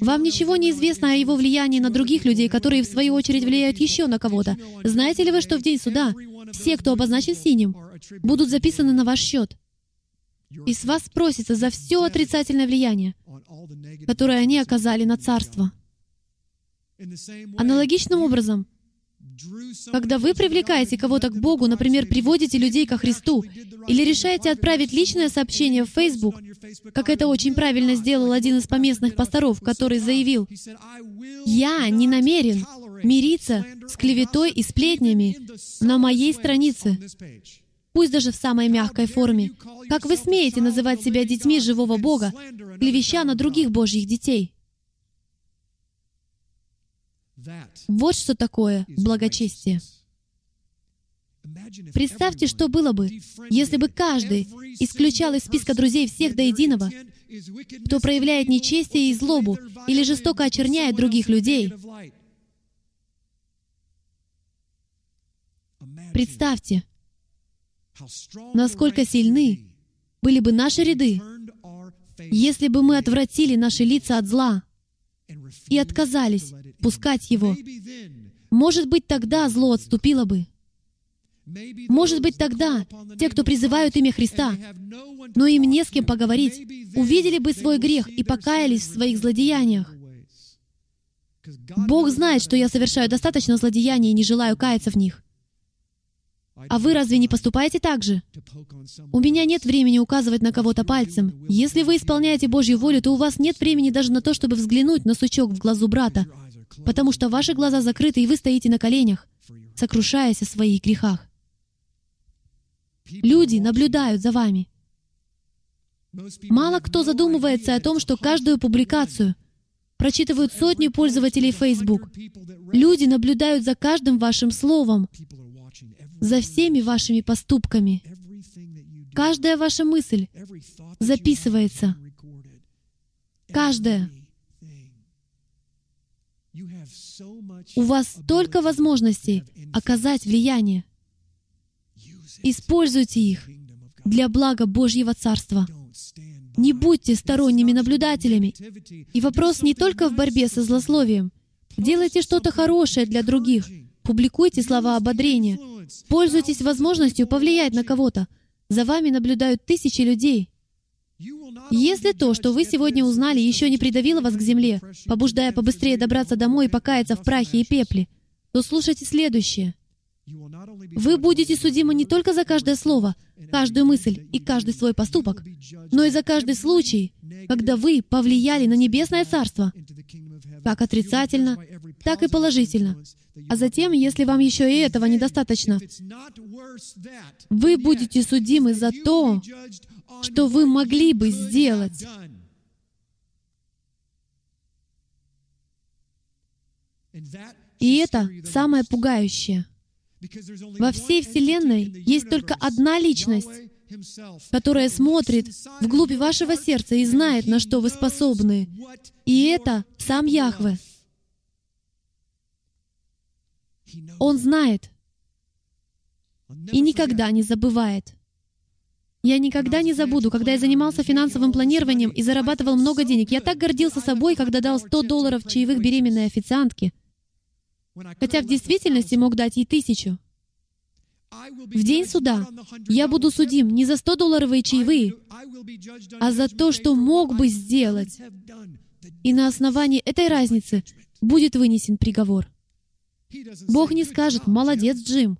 Вам ничего не известно о его влиянии на других людей, которые, в свою очередь, влияют еще на кого-то. Знаете ли вы, что в день суда все, кто обозначен синим, будут записаны на ваш счет? И с вас спросится за все отрицательное влияние, которое они оказали на царство. Аналогичным образом, когда вы привлекаете кого-то к Богу, например, приводите людей ко Христу, или решаете отправить личное сообщение в Facebook, как это очень правильно сделал один из поместных пасторов, который заявил, «Я не намерен мириться с клеветой и сплетнями на моей странице, пусть даже в самой мягкой форме. Как вы смеете называть себя детьми живого Бога, клевеща на других Божьих детей?» Вот что такое благочестие. Представьте, что было бы, если бы каждый исключал из списка друзей всех до единого, кто проявляет нечестие и злобу или жестоко очерняет других людей. Представьте, насколько сильны были бы наши ряды, если бы мы отвратили наши лица от зла и отказались пускать его. Может быть, тогда зло отступило бы. Может быть, тогда те, кто призывают имя Христа, но им не с кем поговорить, увидели бы свой грех и покаялись в своих злодеяниях. Бог знает, что я совершаю достаточно злодеяний и не желаю каяться в них. А вы разве не поступаете так же? У меня нет времени указывать на кого-то пальцем. Если вы исполняете Божью волю, то у вас нет времени даже на то, чтобы взглянуть на сучок в глазу брата, потому что ваши глаза закрыты, и вы стоите на коленях, сокрушаясь о своих грехах. Люди наблюдают за вами. Мало кто задумывается о том, что каждую публикацию прочитывают сотни пользователей Facebook. Люди наблюдают за каждым вашим словом, за всеми вашими поступками. Каждая ваша мысль записывается. Каждая. У вас столько возможностей оказать влияние. Используйте их для блага Божьего Царства. Не будьте сторонними наблюдателями. И вопрос не только в борьбе со злословием. Делайте что-то хорошее для других. Публикуйте слова ободрения. Пользуйтесь возможностью повлиять на кого-то. За вами наблюдают тысячи людей. Если то, что вы сегодня узнали, еще не придавило вас к земле, побуждая побыстрее добраться домой и покаяться в прахе и пепле, то слушайте следующее. Вы будете судимы не только за каждое слово, каждую мысль и каждый свой поступок, но и за каждый случай, когда вы повлияли на Небесное Царство, как отрицательно, так и положительно. А затем, если вам еще и этого недостаточно, вы будете судимы за то, что вы могли бы сделать. И это самое пугающее. Во всей Вселенной есть только одна личность, которая смотрит вглубь вашего сердца и знает, на что вы способны. И это сам Яхве. Он знает и никогда не забывает. Я никогда не забуду, когда я занимался финансовым планированием и зарабатывал много денег. Я так гордился собой, когда дал 100 долларов чаевых беременной официантке, хотя в действительности мог дать ей тысячу. В день суда я буду судим не за 100-долларовые чаевые, а за то, что мог бы сделать. И на основании этой разницы будет вынесен приговор. Бог не скажет «молодец, Джим»,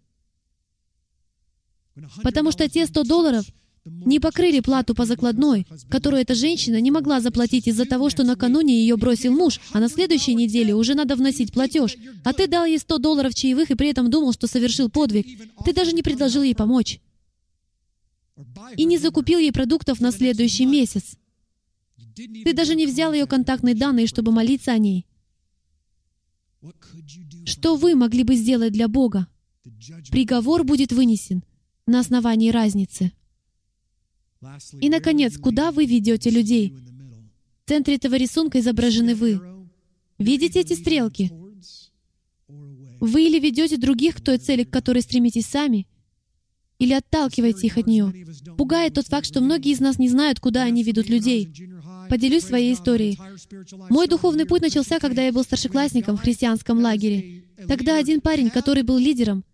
потому что те 100 долларов не покрыли плату по закладной, которую эта женщина не могла заплатить из-за того, что накануне ее бросил муж, а на следующей неделе уже надо вносить платеж. А ты дал ей 100 долларов чаевых и при этом думал, что совершил подвиг. Ты даже не предложил ей помочь. И не закупил ей продуктов на следующий месяц. Ты даже не взял ее контактные данные, чтобы молиться о ней. Что вы могли бы сделать для Бога? Приговор будет вынесен на основании разницы. И, наконец, куда вы ведете людей? В центре этого рисунка изображены вы. Видите эти стрелки? Вы или ведете других к той цели, к которой стремитесь сами, или отталкиваете их от нее. Пугает тот факт, что многие из нас не знают, куда они ведут людей. Поделюсь своей историей. Мой духовный путь начался, когда я был старшеклассником в христианском лагере. Тогда один парень, который был лидером,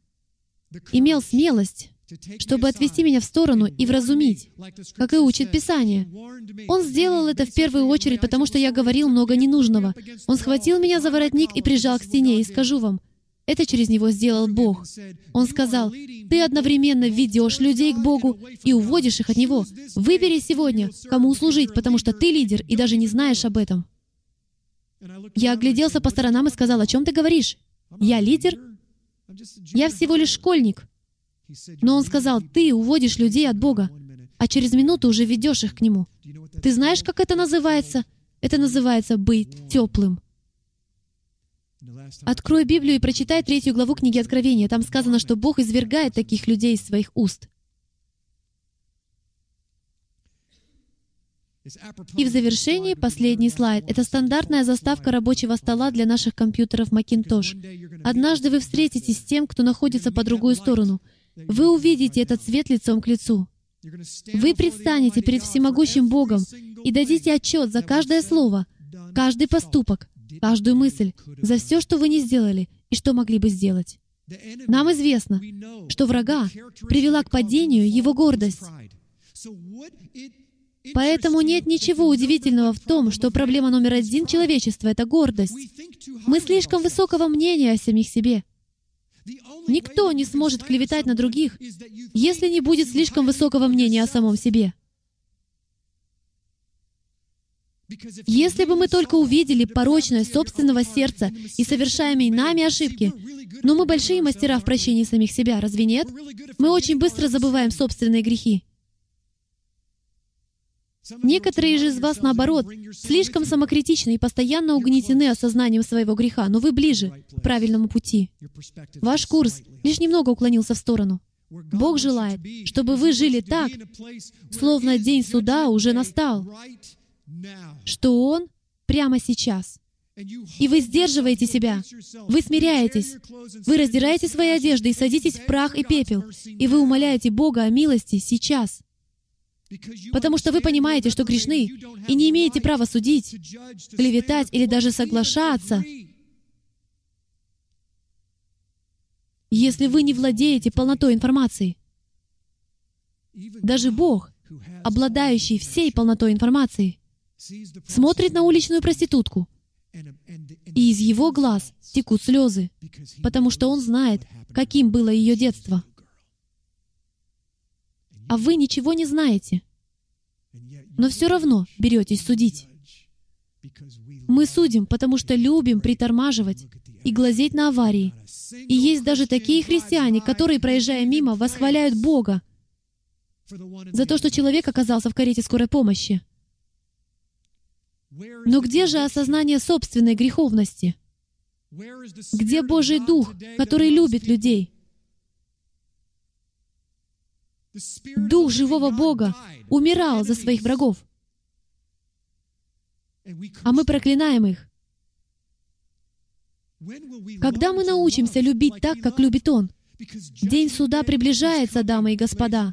имел смелость чтобы отвести меня в сторону и вразумить, как и учит Писание. Он сделал это в первую очередь, потому что я говорил много ненужного. Он схватил меня за воротник и прижал к стене, и скажу вам, это через него сделал Бог. Он сказал, ты одновременно ведешь людей к Богу и уводишь их от Него. Выбери сегодня, кому служить, потому что ты лидер и даже не знаешь об этом. Я огляделся по сторонам и сказал, о чем ты говоришь? Я лидер? Я всего лишь школьник. Но он сказал, ты уводишь людей от Бога, а через минуту уже ведешь их к Нему. Ты знаешь, как это называется? Это называется быть теплым. Открой Библию и прочитай третью главу книги Откровения. Там сказано, что Бог извергает таких людей из своих уст. И в завершении последний слайд. Это стандартная заставка рабочего стола для наших компьютеров Macintosh. Однажды вы встретитесь с тем, кто находится по другую сторону — вы увидите этот свет лицом к лицу. Вы предстанете перед всемогущим Богом и дадите отчет за каждое слово, каждый поступок, каждую мысль, за все, что вы не сделали и что могли бы сделать. Нам известно, что врага привела к падению его гордость. Поэтому нет ничего удивительного в том, что проблема номер один человечества — это гордость. Мы слишком высокого мнения о самих себе. Никто не сможет клеветать на других, если не будет слишком высокого мнения о самом себе. Если бы мы только увидели порочность собственного сердца и совершаемые нами ошибки, но мы большие мастера в прощении самих себя, разве нет? Мы очень быстро забываем собственные грехи. Некоторые же из вас, наоборот, слишком самокритичны и постоянно угнетены осознанием своего греха, но вы ближе к правильному пути. Ваш курс лишь немного уклонился в сторону. Бог желает, чтобы вы жили так, словно день суда уже настал, что Он прямо сейчас. И вы сдерживаете себя, вы смиряетесь, вы раздираете свои одежды и садитесь в прах и пепел, и вы умоляете Бога о милости сейчас — Потому что вы понимаете, что грешны, и не имеете права судить, клеветать или даже соглашаться, если вы не владеете полнотой информации. Даже Бог, обладающий всей полнотой информации, смотрит на уличную проститутку, и из его глаз текут слезы, потому что он знает, каким было ее детство а вы ничего не знаете. Но все равно беретесь судить. Мы судим, потому что любим притормаживать и глазеть на аварии. И есть даже такие христиане, которые, проезжая мимо, восхваляют Бога за то, что человек оказался в карете скорой помощи. Но где же осознание собственной греховности? Где Божий Дух, который любит людей? Дух живого Бога умирал за своих врагов. А мы проклинаем их. Когда мы научимся любить так, как любит Он? День суда приближается, дамы и господа,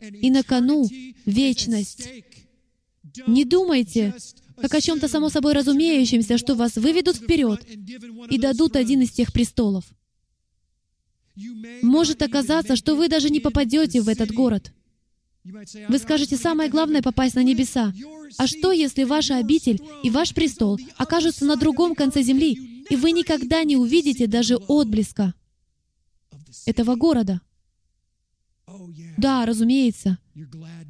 и на кону вечность. Не думайте, как о чем-то само собой разумеющемся, что вас выведут вперед и дадут один из тех престолов. Может оказаться, что вы даже не попадете в этот город. Вы скажете, самое главное — попасть на небеса. А что, если ваша обитель и ваш престол окажутся на другом конце земли, и вы никогда не увидите даже отблеска этого города? Да, разумеется.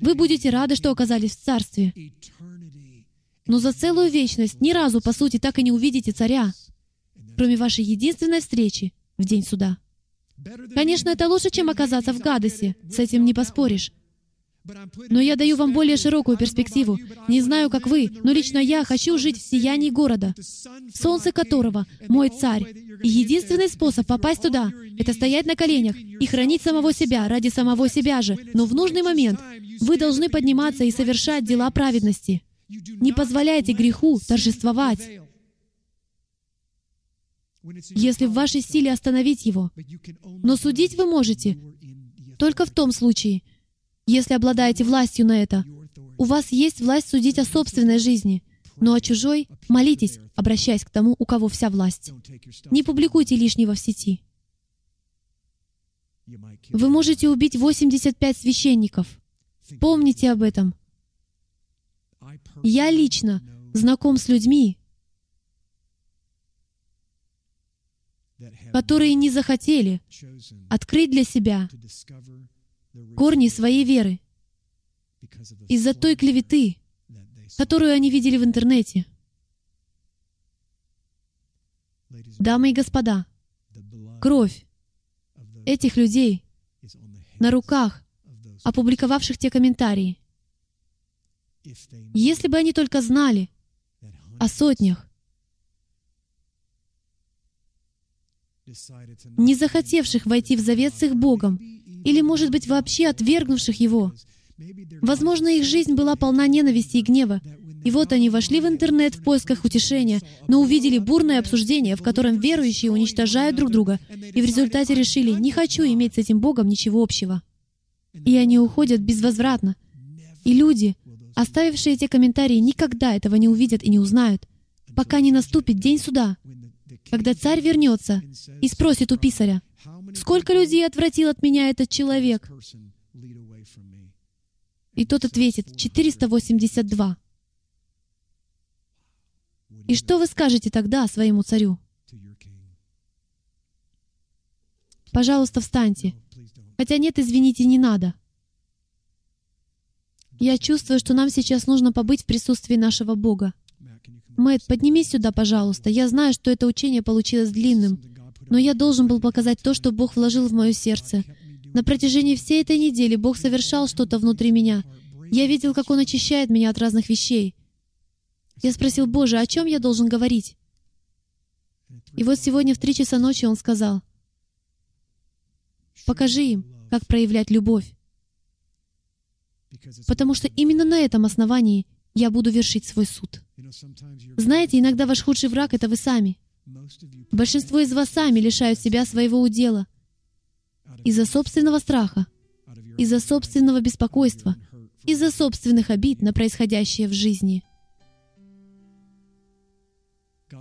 Вы будете рады, что оказались в Царстве. Но за целую вечность ни разу, по сути, так и не увидите царя, кроме вашей единственной встречи в день суда. Конечно, это лучше, чем оказаться в Гадесе, с этим не поспоришь. Но я даю вам более широкую перспективу. Не знаю, как вы, но лично я хочу жить в сиянии города, солнце которого — мой царь. И единственный способ попасть туда — это стоять на коленях и хранить самого себя ради самого себя же. Но в нужный момент вы должны подниматься и совершать дела праведности. Не позволяйте греху торжествовать. Если в вашей силе остановить его, но судить вы можете только в том случае, если обладаете властью на это. У вас есть власть судить о собственной жизни, но о чужой молитесь, обращаясь к тому, у кого вся власть. Не публикуйте лишнего в сети. Вы можете убить 85 священников. Помните об этом. Я лично знаком с людьми, которые не захотели открыть для себя корни своей веры из-за той клеветы, которую они видели в интернете. Дамы и господа, кровь этих людей на руках, опубликовавших те комментарии. Если бы они только знали о сотнях, не захотевших войти в завет с их Богом или, может быть, вообще отвергнувших Его. Возможно, их жизнь была полна ненависти и гнева. И вот они вошли в интернет в поисках утешения, но увидели бурное обсуждение, в котором верующие уничтожают друг друга, и в результате решили, не хочу иметь с этим Богом ничего общего. И они уходят безвозвратно. И люди, оставившие эти комментарии, никогда этого не увидят и не узнают, пока не наступит день суда, когда царь вернется и спросит у писаря, Сколько людей отвратил от меня этот человек? И тот ответит, 482. И что вы скажете тогда своему царю? Пожалуйста, встаньте. Хотя нет, извините, не надо. Я чувствую, что нам сейчас нужно побыть в присутствии нашего Бога. Мэтт, поднимись сюда, пожалуйста. Я знаю, что это учение получилось длинным. Но я должен был показать то, что Бог вложил в мое сердце. На протяжении всей этой недели Бог совершал что-то внутри меня. Я видел, как Он очищает меня от разных вещей. Я спросил, Боже, о чем я должен говорить? И вот сегодня в три часа ночи Он сказал, покажи им, как проявлять любовь. Потому что именно на этом основании я буду вершить свой суд. Знаете, иногда ваш худший враг — это вы сами — Большинство из вас сами лишают себя своего удела из-за собственного страха, из-за собственного беспокойства, из-за собственных обид на происходящее в жизни.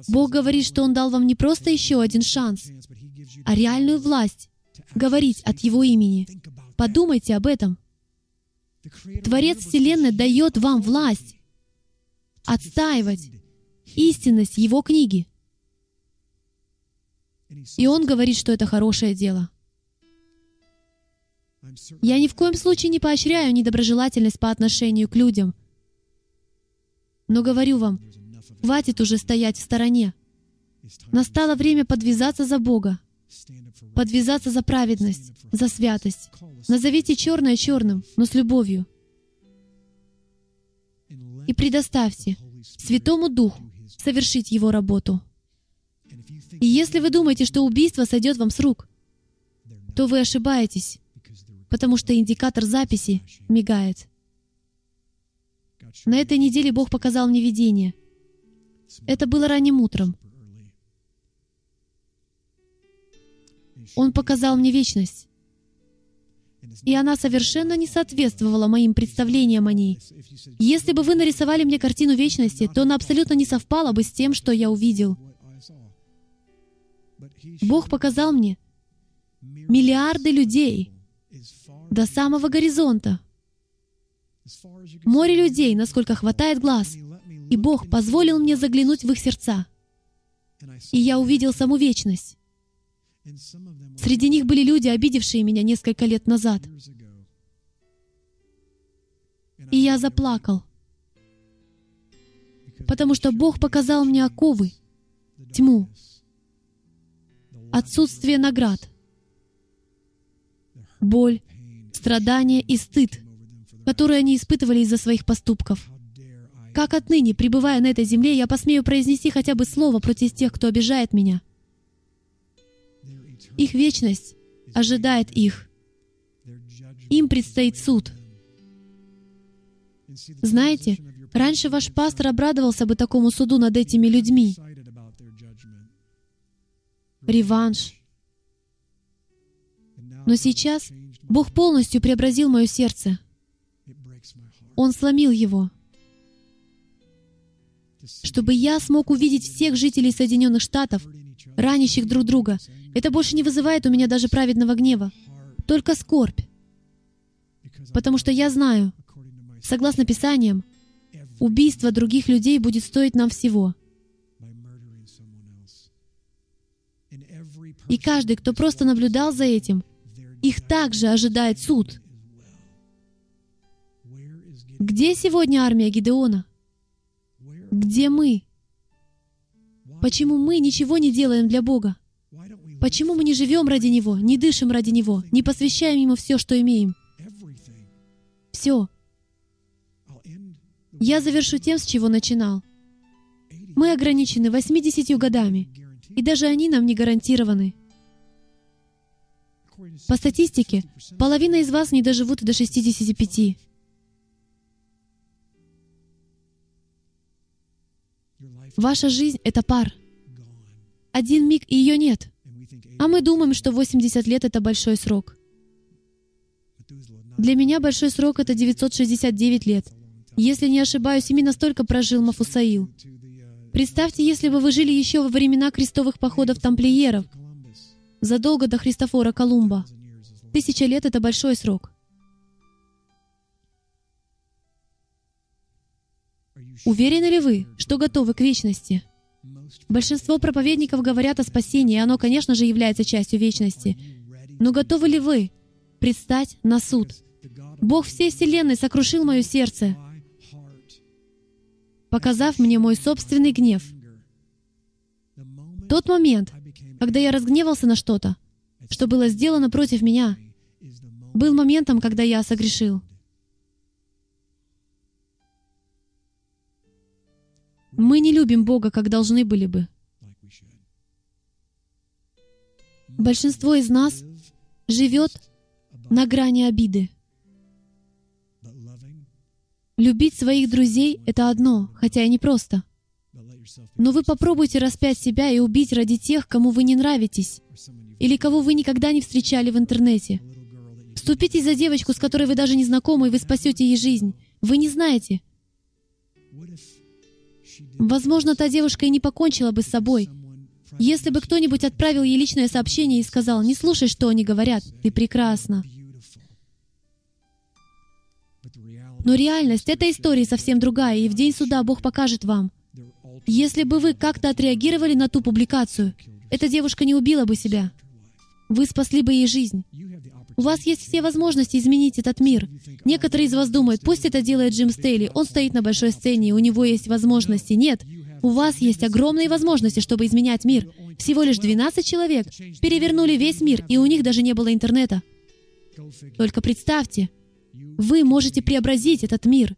Бог говорит, что Он дал вам не просто еще один шанс, а реальную власть говорить от Его имени. Подумайте об этом. Творец Вселенной дает вам власть отстаивать истинность Его книги — и он говорит, что это хорошее дело. Я ни в коем случае не поощряю недоброжелательность по отношению к людям. Но говорю вам, хватит уже стоять в стороне. Настало время подвязаться за Бога, подвязаться за праведность, за святость. Назовите черное черным, но с любовью. И предоставьте Святому Духу совершить Его работу. И если вы думаете, что убийство сойдет вам с рук, то вы ошибаетесь, потому что индикатор записи мигает. На этой неделе Бог показал мне видение. Это было ранним утром. Он показал мне вечность. И она совершенно не соответствовала моим представлениям о ней. Если бы вы нарисовали мне картину вечности, то она абсолютно не совпала бы с тем, что я увидел. Бог показал мне миллиарды людей до самого горизонта. Море людей, насколько хватает глаз. И Бог позволил мне заглянуть в их сердца. И я увидел саму вечность. Среди них были люди, обидевшие меня несколько лет назад. И я заплакал, потому что Бог показал мне оковы, тьму, отсутствие наград, боль, страдания и стыд, которые они испытывали из-за своих поступков. Как отныне, пребывая на этой земле, я посмею произнести хотя бы слово против тех, кто обижает меня? Их вечность ожидает их. Им предстоит суд. Знаете, раньше ваш пастор обрадовался бы такому суду над этими людьми. Реванш. Но сейчас Бог полностью преобразил мое сердце. Он сломил его, чтобы я смог увидеть всех жителей Соединенных Штатов, ранящих друг друга. Это больше не вызывает у меня даже праведного гнева, только скорбь. Потому что я знаю, согласно Писаниям, убийство других людей будет стоить нам всего. И каждый, кто просто наблюдал за этим, их также ожидает суд. Где сегодня армия Гидеона? Где мы? Почему мы ничего не делаем для Бога? Почему мы не живем ради Него, не дышим ради Него, не посвящаем Ему все, что имеем? Все. Я завершу тем, с чего начинал. Мы ограничены 80 годами, и даже они нам не гарантированы. По статистике, половина из вас не доживут до 65. Ваша жизнь — это пар. Один миг, и ее нет. А мы думаем, что 80 лет — это большой срок. Для меня большой срок — это 969 лет. Если не ошибаюсь, именно столько прожил Мафусаил. Представьте, если бы вы жили еще во времена крестовых походов тамплиеров, задолго до Христофора Колумба. Тысяча лет — это большой срок. Уверены ли вы, что готовы к вечности? Большинство проповедников говорят о спасении, и оно, конечно же, является частью вечности. Но готовы ли вы предстать на суд? Бог всей Вселенной сокрушил мое сердце, показав мне мой собственный гнев. Тот момент, когда я разгневался на что-то, что было сделано против меня, был моментом, когда я согрешил. Мы не любим Бога, как должны были бы. Большинство из нас живет на грани обиды. Любить своих друзей — это одно, хотя и непросто. Но вы попробуйте распять себя и убить ради тех, кому вы не нравитесь, или кого вы никогда не встречали в интернете. Вступитесь за девочку, с которой вы даже не знакомы, и вы спасете ей жизнь. Вы не знаете. Возможно, та девушка и не покончила бы с собой. Если бы кто-нибудь отправил ей личное сообщение и сказал, «Не слушай, что они говорят, ты прекрасна». Но реальность этой истории совсем другая, и в день суда Бог покажет вам. Если бы вы как-то отреагировали на ту публикацию, эта девушка не убила бы себя. Вы спасли бы ей жизнь. У вас есть все возможности изменить этот мир. Некоторые из вас думают, пусть это делает Джим Стейли, он стоит на большой сцене, и у него есть возможности. Нет, у вас есть огромные возможности, чтобы изменять мир. Всего лишь 12 человек перевернули весь мир, и у них даже не было интернета. Только представьте, вы можете преобразить этот мир.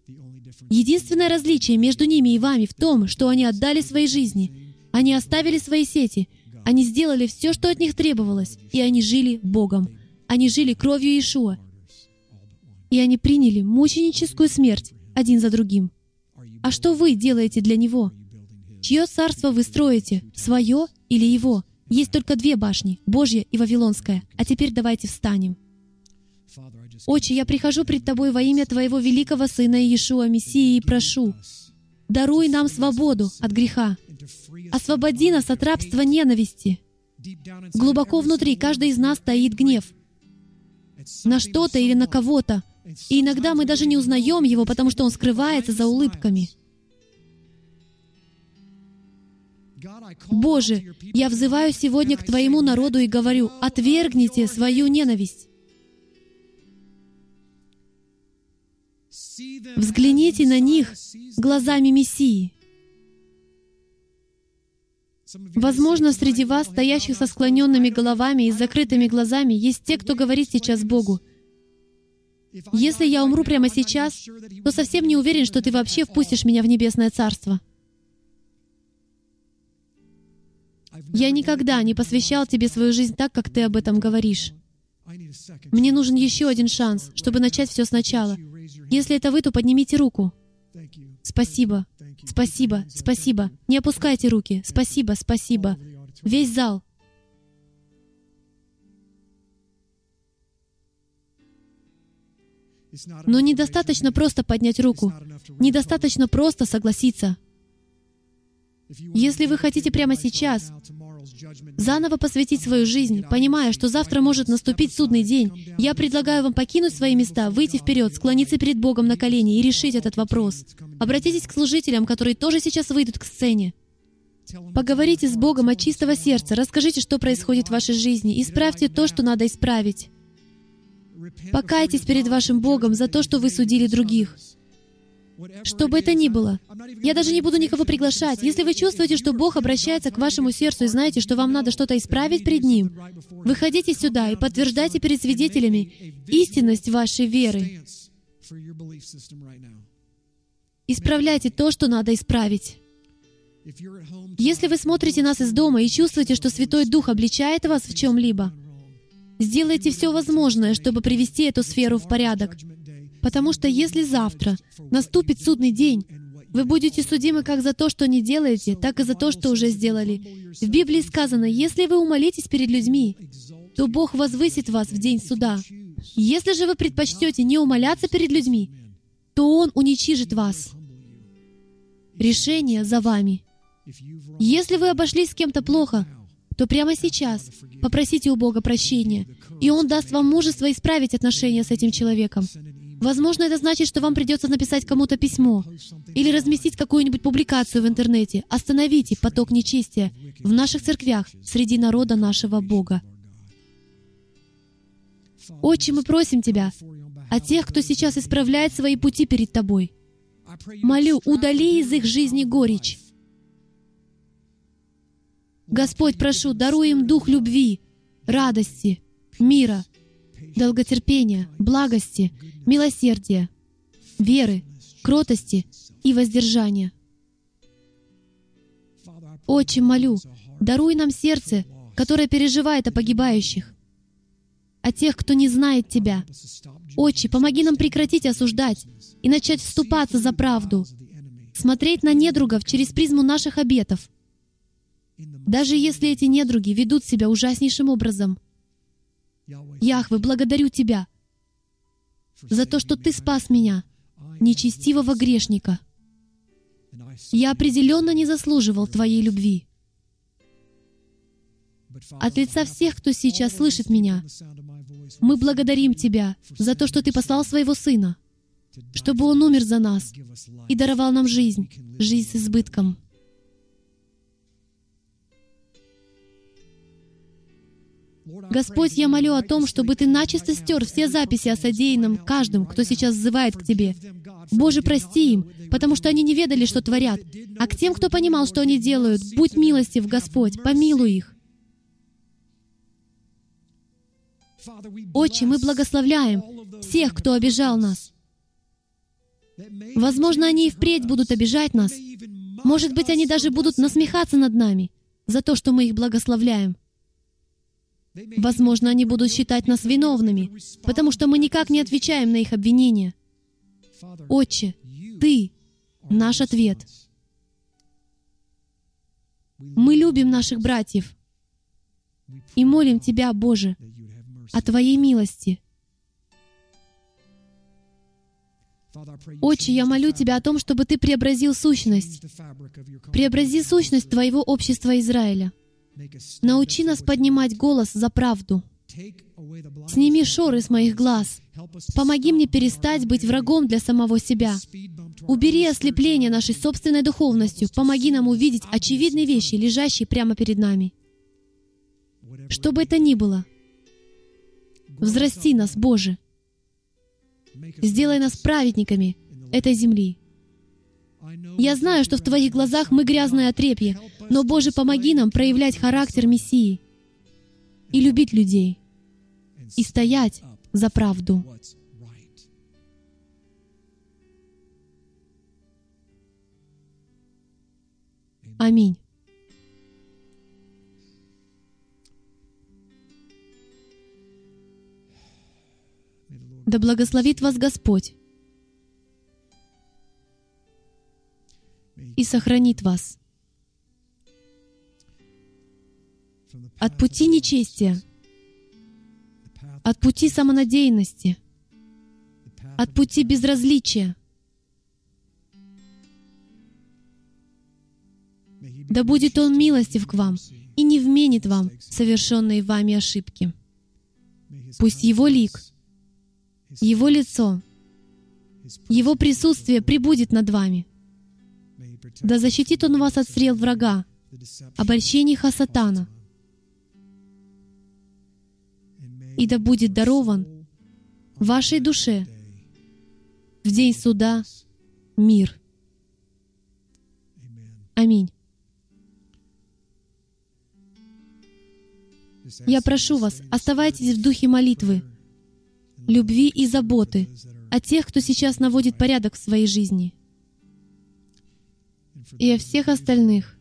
Единственное различие между ними и вами в том, что они отдали свои жизни. Они оставили свои сети. Они сделали все, что от них требовалось, и они жили Богом. Они жили кровью Иешуа. И они приняли мученическую смерть один за другим. А что вы делаете для Него? Чье царство вы строите? Свое или Его? Есть только две башни — Божья и Вавилонская. А теперь давайте встанем. Отче, я прихожу пред Тобой во имя Твоего великого Сына Иешуа Мессии и прошу, даруй нам свободу от греха. Освободи нас от рабства ненависти. Глубоко внутри каждый из нас стоит гнев на что-то или на кого-то. И иногда мы даже не узнаем его, потому что он скрывается за улыбками. Боже, я взываю сегодня к Твоему народу и говорю, отвергните свою ненависть. Взгляните на них глазами Мессии. Возможно, среди вас, стоящих со склоненными головами и закрытыми глазами, есть те, кто говорит сейчас Богу, «Если я умру прямо сейчас, то совсем не уверен, что ты вообще впустишь меня в небесное царство». Я никогда не посвящал тебе свою жизнь так, как ты об этом говоришь. Мне нужен еще один шанс, чтобы начать все сначала. Если это вы, то поднимите руку. Спасибо, спасибо, спасибо. Не опускайте руки. Спасибо, спасибо. Весь зал. Но недостаточно просто поднять руку. Недостаточно просто согласиться. Если вы хотите прямо сейчас заново посвятить свою жизнь, понимая, что завтра может наступить судный день, я предлагаю вам покинуть свои места, выйти вперед, склониться перед Богом на колени и решить этот вопрос. Обратитесь к служителям, которые тоже сейчас выйдут к сцене. Поговорите с Богом от чистого сердца, расскажите, что происходит в вашей жизни, исправьте то, что надо исправить. Покайтесь перед вашим Богом за то, что вы судили других. Что бы это ни было. Я даже не буду никого приглашать. Если вы чувствуете, что Бог обращается к вашему сердцу и знаете, что вам надо что-то исправить пред Ним, выходите сюда и подтверждайте перед свидетелями истинность вашей веры. Исправляйте то, что надо исправить. Если вы смотрите нас из дома и чувствуете, что Святой Дух обличает вас в чем-либо, сделайте все возможное, чтобы привести эту сферу в порядок, Потому что если завтра наступит судный день, вы будете судимы как за то, что не делаете, так и за то, что уже сделали. В Библии сказано, если вы умолитесь перед людьми, то Бог возвысит вас в день суда. Если же вы предпочтете не умоляться перед людьми, то Он уничижит вас. Решение за вами. Если вы обошлись с кем-то плохо, то прямо сейчас попросите у Бога прощения, и Он даст вам мужество исправить отношения с этим человеком. Возможно, это значит, что вам придется написать кому-то письмо или разместить какую-нибудь публикацию в интернете. Остановите поток нечестия в наших церквях среди народа нашего Бога. Отче, мы просим Тебя о тех, кто сейчас исправляет свои пути перед Тобой. Молю, удали из их жизни горечь. Господь, прошу, даруй им дух любви, радости, мира, долготерпения, благости, милосердия, веры, кротости и воздержания. Отче, молю, даруй нам сердце, которое переживает о погибающих, о тех, кто не знает Тебя. Отче, помоги нам прекратить осуждать и начать вступаться за правду, смотреть на недругов через призму наших обетов, даже если эти недруги ведут себя ужаснейшим образом. Яхве, благодарю Тебя за то, что Ты спас меня, нечестивого грешника. Я определенно не заслуживал Твоей любви. От лица всех, кто сейчас слышит меня, мы благодарим Тебя за то, что Ты послал Своего Сына, чтобы Он умер за нас и даровал нам жизнь, жизнь с избытком. Господь, я молю о том, чтобы Ты начисто стер все записи о содеянном каждым, кто сейчас взывает к Тебе. Боже, прости им, потому что они не ведали, что творят. А к тем, кто понимал, что они делают, будь милостив, Господь, помилуй их. Отче, мы благословляем всех, кто обижал нас. Возможно, они и впредь будут обижать нас. Может быть, они даже будут насмехаться над нами за то, что мы их благословляем. Возможно, они будут считать нас виновными, потому что мы никак не отвечаем на их обвинения. Отче, Ты — наш ответ. Мы любим наших братьев. И молим Тебя, Боже, о Твоей милости. Отче, я молю Тебя о том, чтобы Ты преобразил сущность. Преобрази сущность Твоего общества Израиля. Научи нас поднимать голос за правду. Сними шоры с моих глаз. Помоги мне перестать быть врагом для самого себя. Убери ослепление нашей собственной духовностью. Помоги нам увидеть очевидные вещи, лежащие прямо перед нами. Что бы это ни было, взрасти нас, Боже. Сделай нас праведниками этой земли. Я знаю, что в Твоих глазах мы грязное отрепье, но, Боже, помоги нам проявлять характер Мессии и любить людей, и стоять за правду. Аминь. Да благословит вас Господь и сохранит вас от пути нечестия, от пути самонадеянности, от пути безразличия. Да будет Он милостив к вам и не вменит вам совершенные вами ошибки. Пусть Его лик — его лицо, Его присутствие прибудет над вами. Да защитит Он вас от стрел врага, обольщений Хасатана. И да будет дарован вашей душе в день суда мир. Аминь. Я прошу вас, оставайтесь в духе молитвы, любви и заботы о тех, кто сейчас наводит порядок в своей жизни, и о всех остальных.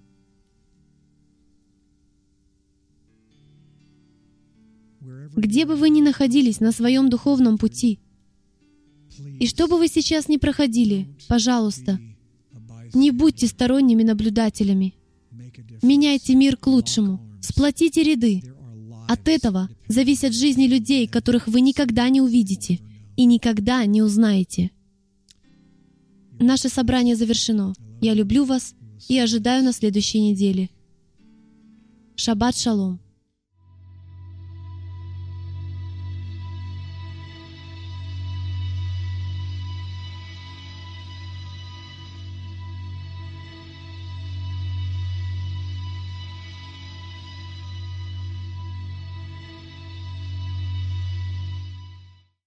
Где бы вы ни находились на своем духовном пути, и что бы вы сейчас ни проходили, пожалуйста, не будьте сторонними наблюдателями. Меняйте мир к лучшему, сплотите ряды, от этого зависят жизни людей, которых вы никогда не увидите и никогда не узнаете. Наше собрание завершено. Я люблю вас и ожидаю на следующей неделе. Шаббат шалом.